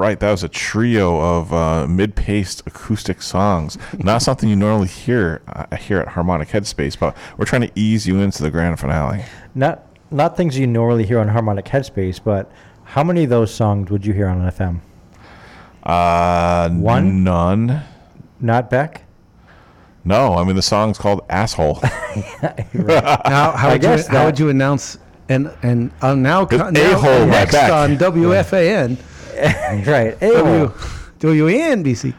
Right, that was a trio of uh, mid-paced acoustic songs. Not something you normally hear uh, here at Harmonic Headspace, but we're trying to ease you into the grand finale. Not not things you normally hear on Harmonic Headspace, but how many of those songs would you hear on FM? Uh, One? none. Not Beck. No, I mean the song's called "Asshole." How, how, I would you, guess how that- would you announce and and uh, now, It's co- now A-hole by next Beck. on WFAN right. W A-hole. WNBC.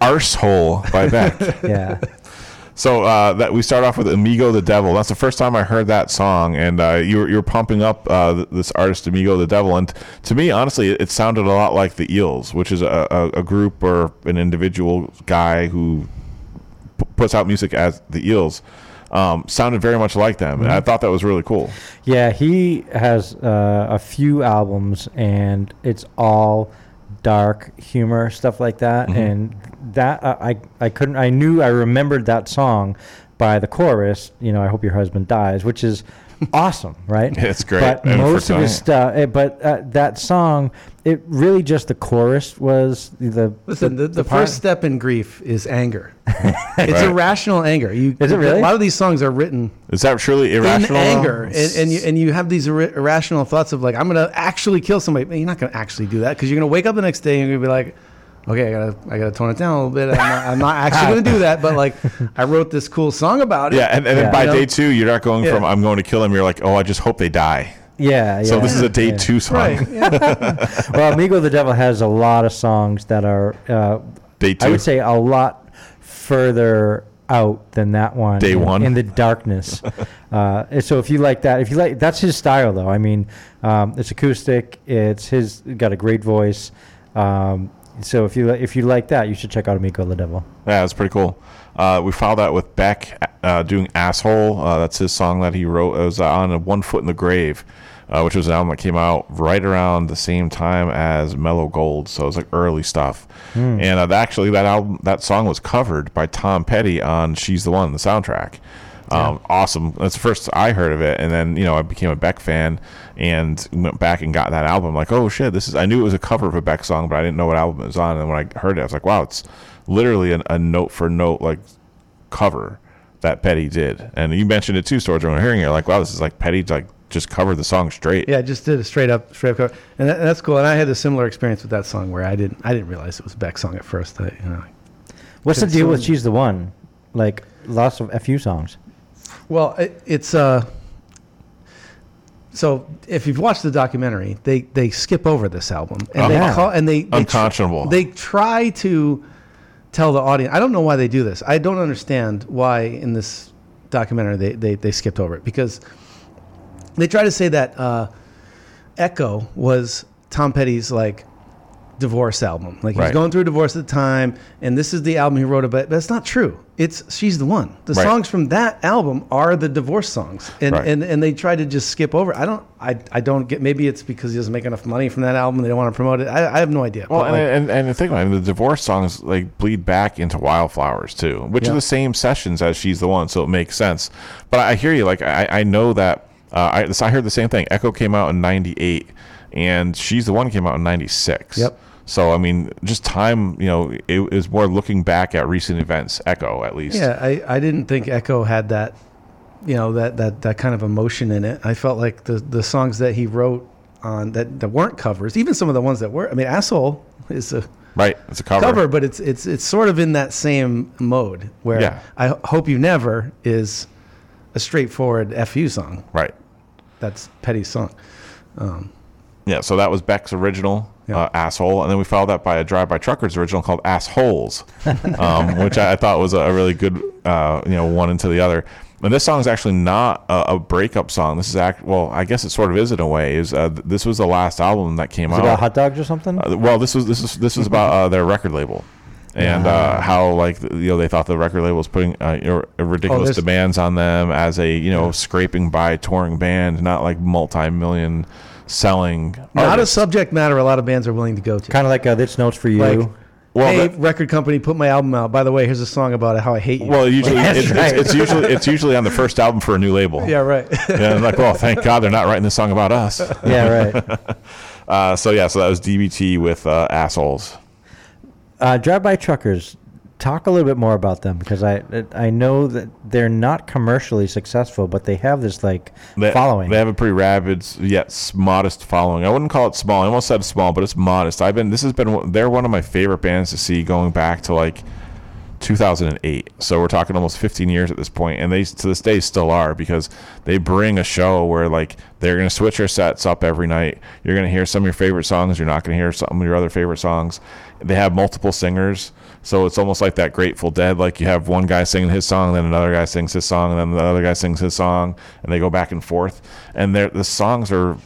"Arsehole" by Beck. yeah. So uh, that we start off with "Amigo the Devil." That's the first time I heard that song, and uh, you were you were pumping up uh, th- this artist Amigo the Devil, and to me, honestly, it, it sounded a lot like the Eels, which is a, a, a group or an individual guy who p- puts out music as the Eels. Um, sounded very much like them, and I thought that was really cool. Yeah, he has uh, a few albums, and it's all dark humor stuff like that. Mhm. And that uh, I I couldn't I knew I remembered that song by the chorus. You know, I hope your husband dies, which is awesome, right? It's great. But And most of his stuff, eh, but uh, that song, it really just the chorus was the Listen, the, the, part- first step in grief is anger. it's Right. irrational anger. You, Is it really? A lot of these songs are written Is that truly irrational? in anger, and, and you and you have these ir- irrational thoughts of like, I'm gonna actually kill somebody. But you're not gonna actually do that because you're gonna wake up the next day and you're gonna be like, okay, I gotta I gotta tone it down a little bit. I'm not, I'm not actually gonna do that. But like, I wrote this cool song about it. Yeah, and, and Yeah. then by You know? day two, you're not going Yeah. from "I'm going to kill him." You're like, "Oh, I just hope they die." Yeah, yeah. So this is a day yeah. two song. right. Yeah. well, Amigo the Devil has a lot of songs that are, uh, Day two. I would say, a lot further out than that one. Day in, one. in the darkness. uh, so if you like that, if you like, that's his style, though. I mean, um, it's acoustic. It's his got a great voice. Um, so if you if you like that, you should check out Amigo the Devil. Yeah, that's pretty cool. Uh, we followed that with Beck uh, doing "Asshole." Uh, that's his song that he wrote. It was on "One Foot in the Grave," uh, which was an album that came out right around the same time as "Mellow Gold." So it was like early stuff. And uh, actually, that album, that song was covered by Tom Petty on "She's the One," the soundtrack. Um, Awesome. That's the first I heard of it, and then you know I became a Beck fan and went back and got that album. Like, oh shit, this is. I knew it was a cover of a Beck song, but I didn't know what album it was on. And when I heard it, I was like, wow, it's literally an, a note for note like cover that Petty did. And you mentioned it too, Storrsy. When hearing it, you're like, wow, this is like Petty like just covered the song straight. Yeah, I just did a straight up, straight up cover, and, that, and that's cool. And I had a similar experience with that song where I didn't, I didn't realize it was a Beck song at first. I, you know, What's the deal with She's the One? Like lots of a few songs. Well, it, it's uh. So if you've watched the documentary, they they skip over this album and Oh, they call and they, they tr- Unconscionable. they try to tell the audience. I don't know why they do this. I don't understand why in this documentary they they, they skipped over it because they try to say that uh, Echo was Tom Petty's like divorce album. Like he was Right. going through a divorce at the time, and this is the album he wrote about. But that's not true. It's she's the one. The Right. songs from that album are the divorce songs, and Right. and and they try to just skip over. I don't. I I don't get. Maybe it's because he doesn't make enough money from that album. They don't want to promote it. I, I have no idea. Well, and, like, and and the thing about it, the divorce songs like bleed back into Wildflowers too, which Yeah. are the same sessions as She's the One, so it makes sense. But I hear you. Like I, I know that uh, I I heard the same thing. Echo came out in '98, and She's the One came out in '96. Yep. So I mean, just time. You know, it was more looking back at recent events. Echo, at least. yeah, I I didn't think Echo had that. You know that that that kind of emotion in it. I felt like the the songs that he wrote on that that weren't covers, even some of the ones that were. I mean, asshole is a Right. It's a cover. cover, but it's it's it's sort of in that same mode where Yeah. I hope you never is a straightforward fu song. Right. That's Petty's song. Um, yeah, so that was Beck's original Yeah. uh, asshole, and then we followed that by a Drive By Truckers original called Assholes, um, which I, I thought was a, really good, uh, you know, one into the other. And this song is actually not a, a breakup song. This is act well, I guess it sort of is in a way. Is uh, this was the last album that came Is it out? about hot dogs or something? Uh, well, this was this is this is about uh, their record label, and uh, how like you know they thought the record label was putting uh, ridiculous there's- demands on them as a you know scraping by touring band, not like multi-million selling. Not a subject matter a lot of bands are willing to go to. kind of like uh, this notes for you. Like, Well, hey, that- record company, put my album out. By the way, here's a song about how I hate you. Well, usually That's it's, right. it's, it's usually it's usually on the first album for a new label. yeah, right. Yeah, I'm like, well, thank God they're not writing this song about us. yeah, right. Uh, so yeah, so that was DBT with uh, assholes. Uh, Drive by truckers. Talk a little bit more about them because I I know that they're not commercially successful, but they have this like They, following. They have a pretty rabid yet modest following. I wouldn't call it small. I almost said small, but it's modest. I've been. This has been. They're one of my favorite bands to see going back to like 2008. So we're talking almost 15 years at this point, and they to this day still are because they bring a show where like they're gonna switch their sets up every night. You're gonna hear some of your favorite songs. You're not gonna hear some of your other favorite songs. They have multiple singers. So it's almost like that Grateful Dead. Like you have one guy singing his song, then another guy sings his song, and then the other guy sings his song, and they go back and forth. And the songs are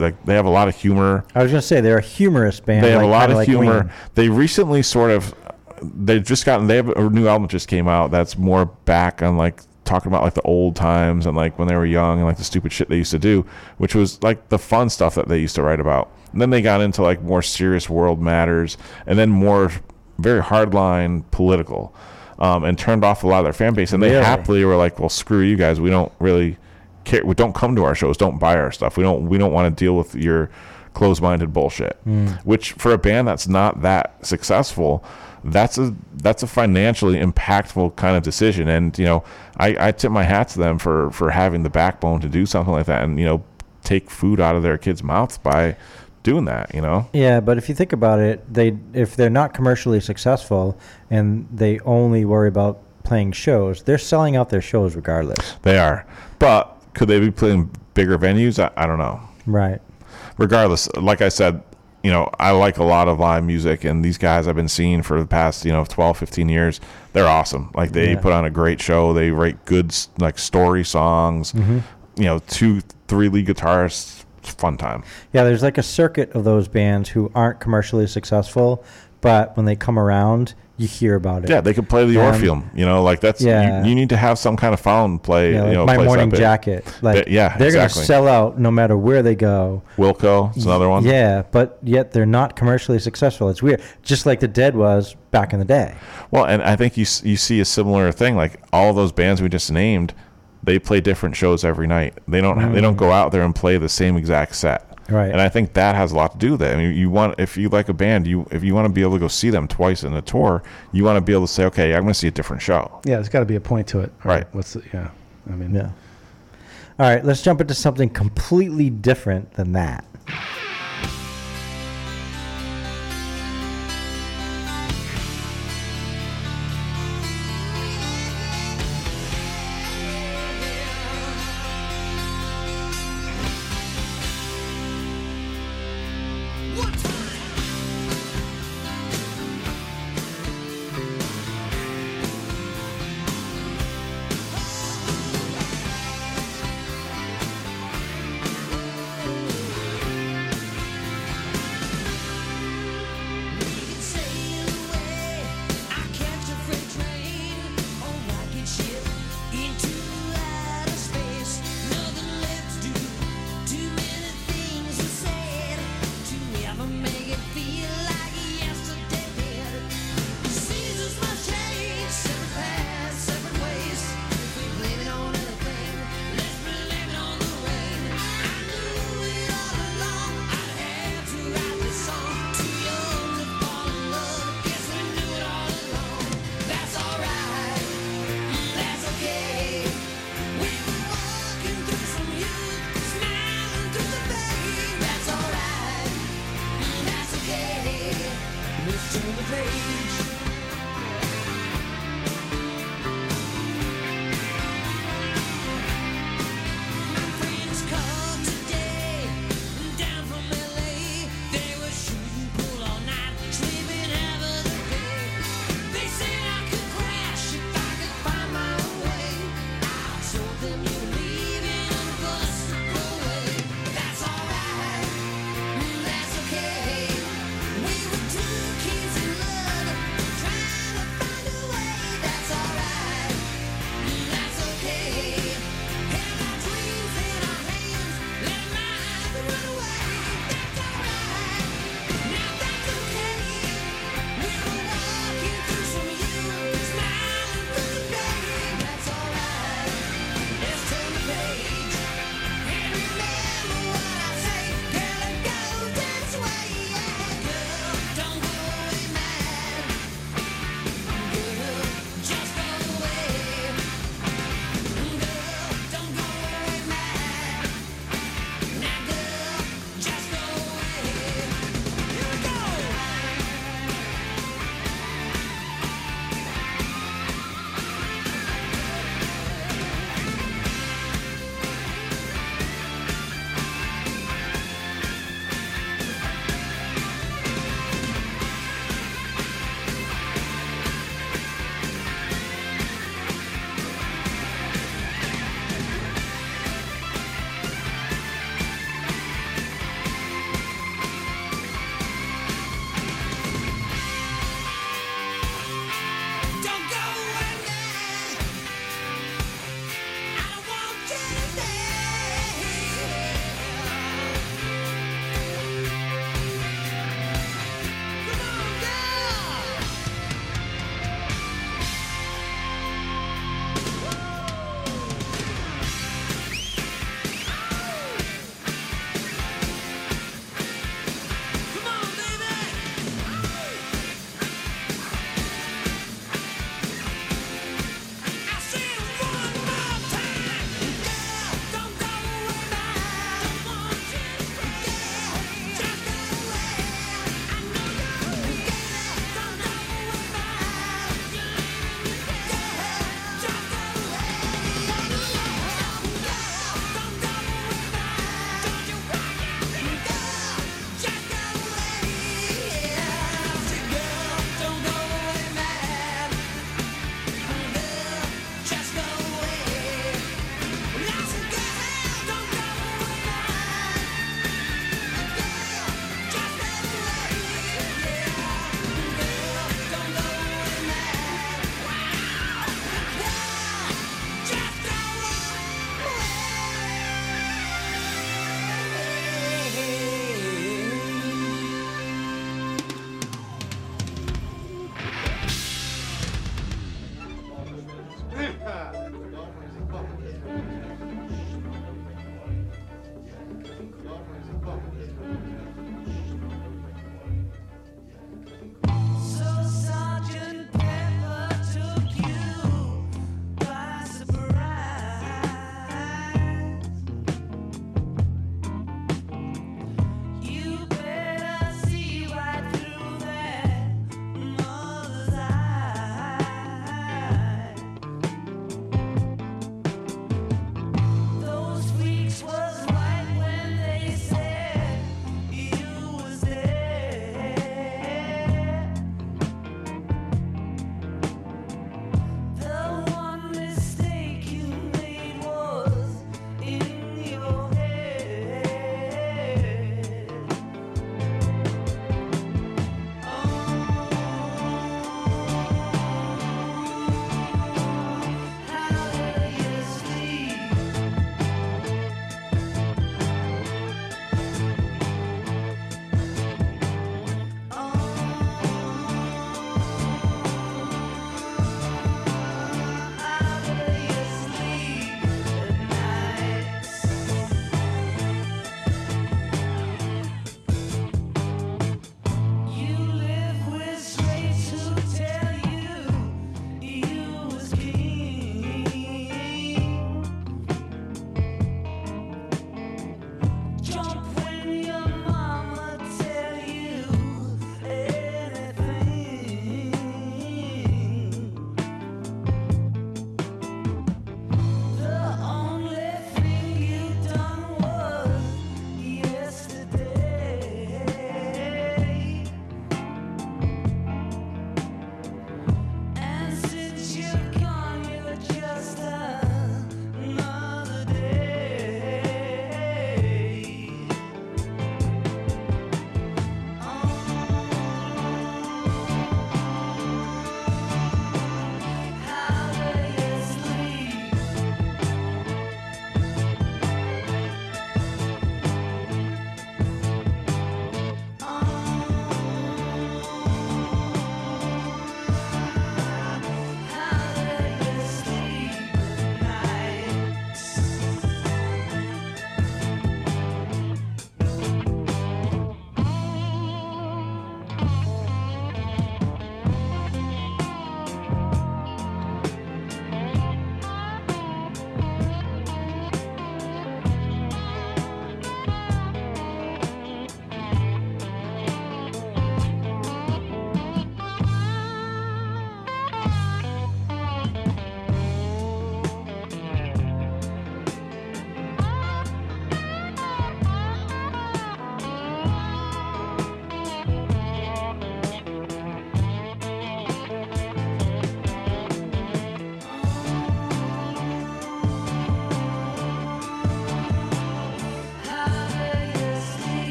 like they have a lot of humor. I was gonna say they're a humorous band. They have like- a lot kinda like humor. They recently sort of they've just gotten they have a new album just came out that's more back on like talking about like the old times and like when they were young and like the stupid shit they used to do, which was like the fun stuff that they used to write about. And then they got into like more serious world matters and then more very hardline political, um, and turned off a lot of their fan base. And they Really? happily were like, "Well, screw you guys. We don't really care. We don't come to our shows. Don't buy our stuff. We don't. We don't want to deal with your closed-minded bullshit." Which for a band that's not that successful, that's a that's a financially impactful kind of decision. And you know, I, I tip my hat to them for for having the backbone to do something like that, and you know, take food out of their kids' mouths by doing that. You know. Yeah, but if you think about it, they if they're not commercially successful and they only worry about playing shows, they're selling out their shows regardless. They are. But could they be playing bigger venues? I, I don't know. Right. Regardless, like I said, you know, I like a lot of live music, and these guys I've been seeing for the past, you know, 12, 15 years. They're awesome. Like, they Yeah. put on a great show. They write good, like, story songs. Mm-hmm. You know, two, three lead guitarists. It's a fun time. Yeah, there's like a circuit of those bands who aren't commercially successful, but when they come around, you hear about it. Yeah, they could play the Um, Orpheum. You know, like, that's, yeah. you, you need to have some kind of found play. Yeah, like you know, my morning jacket. Like They- yeah, they're exactly. gonna sell out no matter where they go. Wilco, it's another one. Yeah, but yet they're not commercially successful. It's weird. Just like the Dead was back in the day. Well, and I think you you see a similar thing. Like all those bands we just named, they play different shows every night. They don't they don't mm. go out there and play the same exact set. Right. And I think that has a lot to do with it. I mean, you want if you like a band, you if you want to be able to go see them twice in a tour, you want to be able to say, okay, I'm going to see a different show. Yeah, there's got to be a point to it. Or Right. What's the, yeah. I mean, Yeah. All right, let's jump into something completely different than that.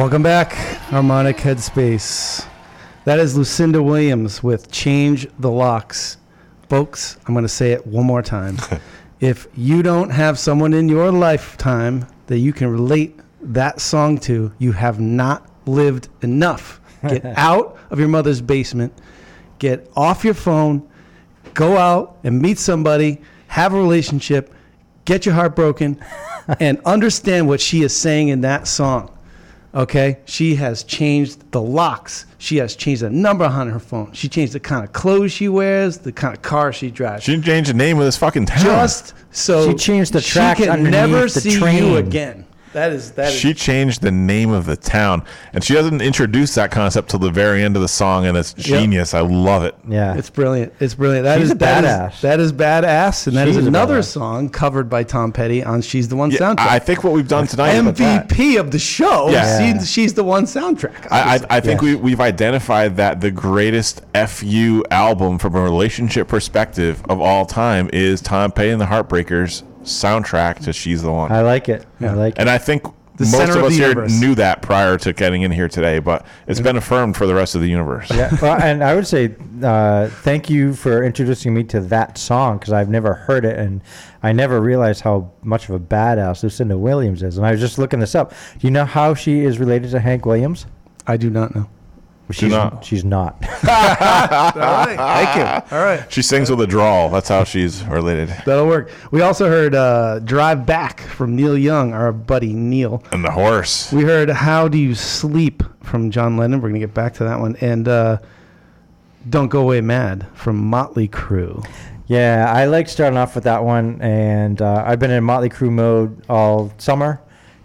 Welcome back, Harmonic Headspace. That is Lucinda Williams with Change the Locks. Folks, I'm going to say it one more time. if you don't have someone in your lifetime that you can relate that song to, you have not lived enough. Get out of your mother's basement, get off your phone, go out and meet somebody, have a relationship, get your heart broken, and understand what she is saying in that song. Okay, she has changed the locks. She has changed the number on her phone. She changed the kind of clothes she wears, the kind of car she drives. She didn't change the name of this fucking town. Just so She changed the tracks she can underneath never the see train. you again. That is that is she changed the name of the town, and she doesn't introduce that concept till the very end of the song, and it's genius. I love it. Yeah. It's brilliant. It's brilliant. That She's is a that is- badass. that is badass, and that is She's a another song covered by Tom Petty on "She's the One" Yeah, soundtrack. I think what we've done tonight. MVP of the show. Yeah. She- she's the one soundtrack. I, I. I think we, we've identified that the greatest FU album from a relationship perspective of all time is Tom Petty and the Heartbreakers soundtrack to She's the One. I like it. I like it. and I think The most of of us the here universe. knew that prior to getting in here today, but it's been affirmed for the rest of the universe. yeah, well, and I would say uh, thank you for introducing me to that song because I've never heard it and I never realized how much of a badass Lucinda Williams is. And I was just looking this up. Do you know how she is related to Hank Williams? I do not know. She's not. She's not. All right, thank you. All right. She sings with a drawl. That's how she's related. That'll work. We also heard uh, Drive Back from Neil Young, our buddy Neil. And the horse. We heard How Do You Sleep from John Lennon. We're going to get back to that one. And uh, Don't Go Away Mad from Motley Crue. Yeah, I like starting off with that one, and uh, I've been in Motley Crue mode all summer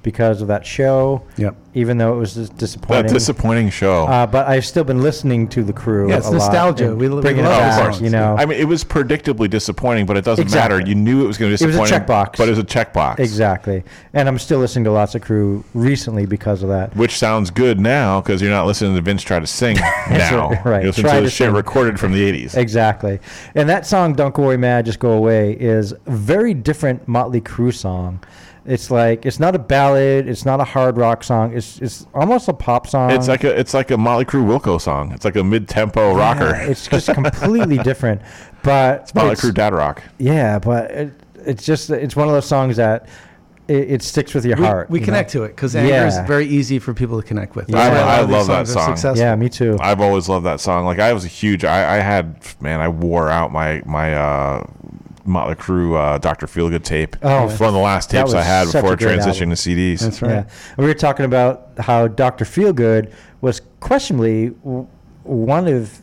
because of that show. Yep. Even though it was just That disappointing. disappointing show. uh, but I've still been listening to the crew. Yeah, it's a lot nostalgia. and We- we bringing it love those back, songs. You know, I mean, it was predictably disappointing, but it doesn't matter. You knew it was going to be It was a disappointing. checkbox. But it was a checkbox. exactly. And I'm still listening to lots of crew recently because of that. Which sounds good now because you're not listening to Vince try to sing now. right, right. You listen Try to to the shit sing. recorded from the 80s. Exactly. And that song, Don't Go Away Mad, Just Go Away, is a very different Motley Crue song. It's like, it's not a ballad, it's not a hard rock song, it's, it's almost a pop song. It's like a it's like a Motley Crue Wilco song. It's like a mid tempo rocker. It's just completely different. But it's Motley it's- Crue dad rock. Yeah, but it, it's just, it's one of those songs that it, it sticks with your We, heart. we you connect know? to it because anger is very easy for people to connect with. Yeah. That's why I love that song. Yeah, me too. I've always loved that song. Like I was a huge. I, I had man. I wore out my my uh, Motley Crue uh, Doctor Feelgood tape. Oh, one of the last tapes I had before great transitioning album. to CDs. That's right. Yeah. We were talking about how Dr. Feelgood was questionably one of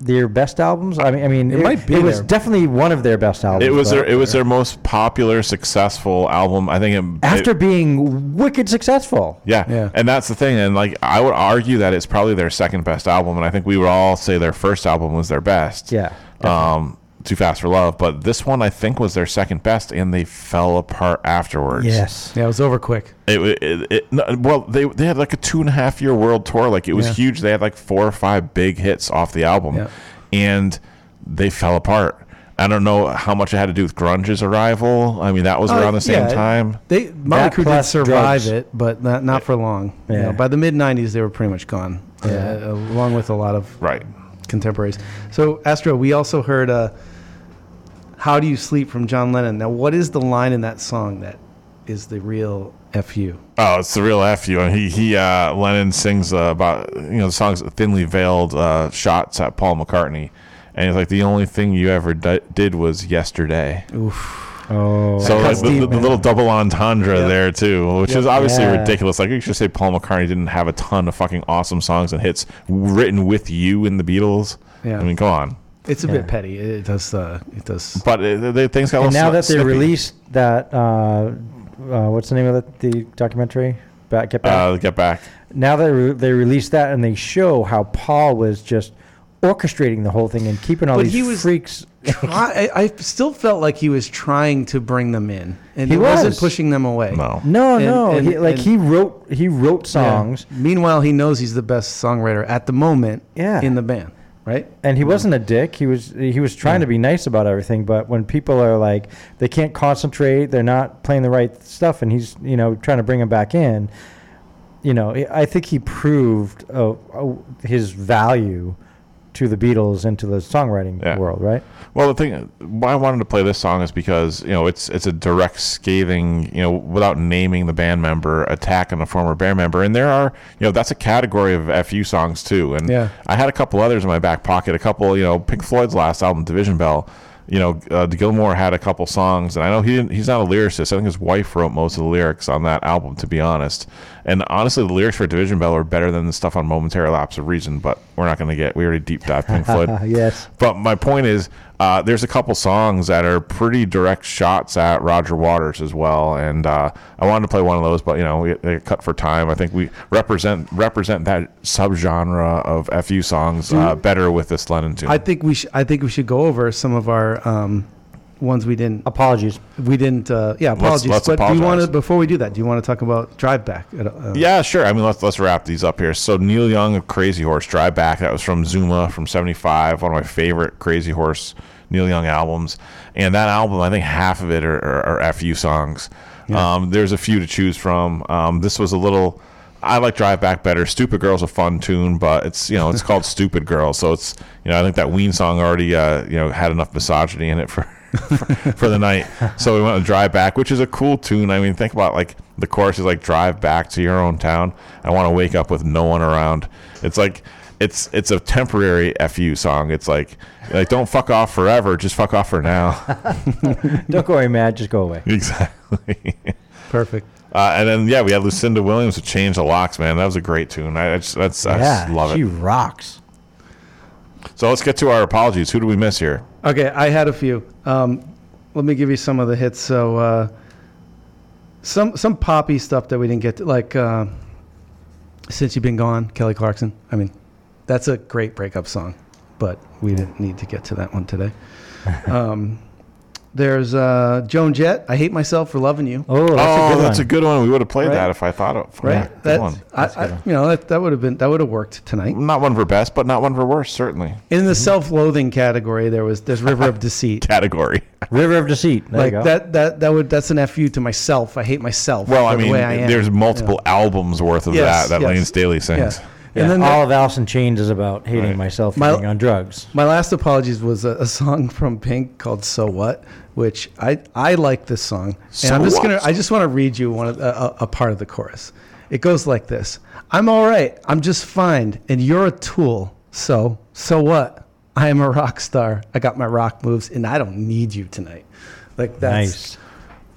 their best albums. I mean, I mean, It might be It was their- definitely one of their best albums. It was their it was their most popular, successful album. I think it, after it- being wicked successful. yeah. Yeah. and that's the thing. And like I would argue that it's probably their second best album, and I think we would all say their first album was their best. Yeah. Um, Too Fast for Love, but this one I think was their second best, and they fell apart afterwards. Yes. Yeah, it was over quick. It, wa- it, it no, well they they had like a two and a half year world tour like it was Yeah. huge they had like four or five big hits off the album Yeah. and they fell apart I don't know how much it had to do with grunge's arrival I mean that was Uh, around the same yeah, time They That Motley Crue did survive drugs. it, but not, not for long. You Yeah. know, by the mid '90s, they were pretty much gone. Yeah. uh, along with a lot of right contemporaries. So, Astro, we also heard uh, "How Do You Sleep" from John Lennon. Now, what is the line in that song that is the real "fu"? oh it's the real fu, and he he uh, Lennon sings uh, about you know the song's thinly veiled uh, shots at Paul McCartney and he's like the only thing you ever di- did was yesterday Oh. So like, the, deep, the, the little double entendre Yep. there too, which Yep. is obviously Yeah. ridiculous. Like you should say Paul McCartney didn't have a ton of fucking awesome songs and hits written with you in the Beatles. Yeah. I mean, come on. It's a Yeah. bit petty. It does. Uh, it does. But it, they, things got a and little now that they snippy. released that, uh, uh, what's the name of the, the documentary? Back, Get Back. uh, get back. now they re- they released that and they show how Paul was just orchestrating the whole thing and keeping all But these he was- freaks. Try, I, I still felt like he was trying to bring them in, and He he, wasn't pushing them away. No. No, And- no, and- he, like and- he wrote he wrote songs. Yeah. songs Meanwhile, he knows he's the best songwriter at the moment. Yeah. In the band, right? and he wasn't a dick. He was he was trying to be nice about everything. But when people are like they can't concentrate, they're not playing the right stuff, and he's you know trying to bring them back in. You know, I I think he proved uh, uh, his value to the Beatles and to the songwriting Yeah. world, right? Well, the thing why I wanted to play this song is because you know it's it's a direct scathing, you know, without naming the band member, attack on a former band member, and there are, you know, that's a category of fu songs too. And Yeah. I had a couple others in my back pocket. A couple, you know, Pink Floyd's last album, Division Bell. You know, uh, Gilmour had a couple songs, and I know he didn't. He's not a lyricist. I think his wife wrote most of the lyrics on that album, to be honest. And honestly, the lyrics for Division Bell are better than the stuff on Momentary Lapse of Reason. But we're not going to get. We already deep dive Pink Floyd. yes. But my point is, uh, there's a couple songs that are pretty direct shots at Roger Waters as well, and uh, I wanted to play one of those, but you know, we they cut for time. I think we represent represent that subgenre of fu songs uh, better with this Lennon tune. I think we should. I think we should go over some of our um, ones we didn't. Apologies. We didn't. Uh, yeah, apologies. let's but do you want apologize. to? Before we do that, do you want to talk about Drive Back? Uh, Yeah, sure. I mean, let's let's wrap these up here. So Neil Young of Crazy Horse, Drive Back. That was from Zuma from '75. One of my favorite Crazy Horse Neil Young albums. And that album, I think half of it are, are, are fu songs. Um, there's a few to choose from. Um, this was a little. I like Drive Back better. Stupid Girl's a fun tune, but it's you know it's called Stupid Girl, so it's you know I think that Ween song already uh, you know had enough misogyny in it for for, for the night. So we went to Drive Back, which is a cool tune. I mean, think about like the chorus is like Drive back to your own town. I want to wake up with no one around. It's like it's it's a temporary fu song. It's like like don't fuck off forever, just fuck off for now. Don't go away, Mad. Just go away. exactly. perfect. Uh, and then yeah, we had Lucinda Williams to change the locks. Man, that was a great tune. I, I just that's I yeah, just love she it. She rocks. So let's get to our apologies. Who do we miss here? Okay, I had a few. Um, let me give you some of the hits. So, uh, some some poppy stuff that we didn't get to, like uh, since you've been gone, Kelly Clarkson. I mean, that's a great breakup song, but we didn't need to get to that one today. um, there's uh, Joan Jett. I hate myself for loving you. Oh, that's a oh, good that's one. a good one. We would have played Right. that if I thought of Right? Yeah, good That's, one. I, I, you know, that, that would have been that would have worked tonight. Not one for best, but not one for worst, certainly. In the self-loathing category, there was there's River of Deceit. Category. River of Deceit. There like you go. that that that would that's an fu to myself. I hate myself. Well, I for the mean, way I am, there's multiple albums worth of Yes, that that yes. Layne Staley sings. Yeah. Yeah, And then all the- of Alice in Chains is about hating Right. myself for My- being on drugs. My last apologies was a, a song from Pink called "So What," which I I like this song, and So I'm just what? gonna I just want to read you one of the, a, a part of the chorus. It goes like this: "I'm all right, I'm just fine, and you're a tool. So so what? I am a rock star. I got my rock moves, and I don't need you tonight." Like that's Nice.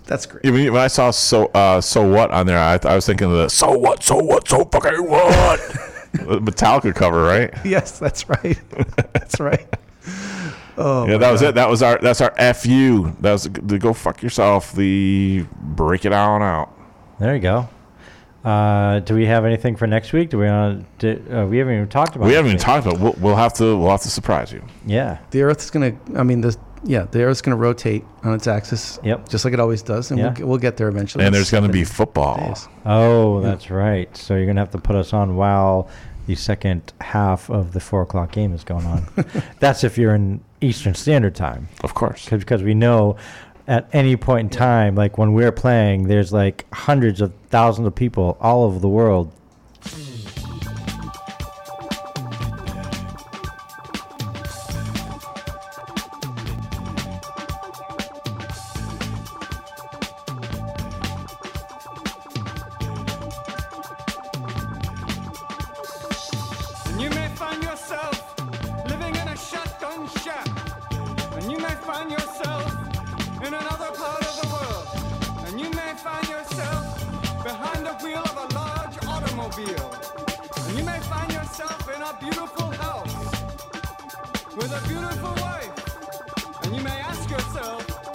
that's great. I mean, when I saw so uh, so what on there, I, I was thinking of the so what, so what, so fucking what. The Metallica cover, right? Yes, that's right. that's right. Oh, yeah, my that was God. it. That was our that's our fu. That was the go fuck yourself. The break it on out. There you go. Uh, do we have anything for next week? Do we want to? Uh, we haven't even talked about. We haven't even next talked about. We'll, we'll have to. We'll have to surprise you. Yeah. The Earth's gonna. I mean, the yeah, the Earth's gonna rotate on its axis. Yep. Just like it always does, and Yeah. we'll, get- we'll get there eventually. And It's there's going to be football. days. Oh, that's right. So you're gonna have to put us on while the second half of the four o'clock game is going on. that's if you're in Eastern Standard Time, Of course. because we know at any point in time, like when we're playing, there's like hundreds of thousands of people all over the world. In another part of the world. And you may find yourself behind the wheel of a large automobile. And you may find yourself in a beautiful house with a beautiful wife. And you may ask yourself,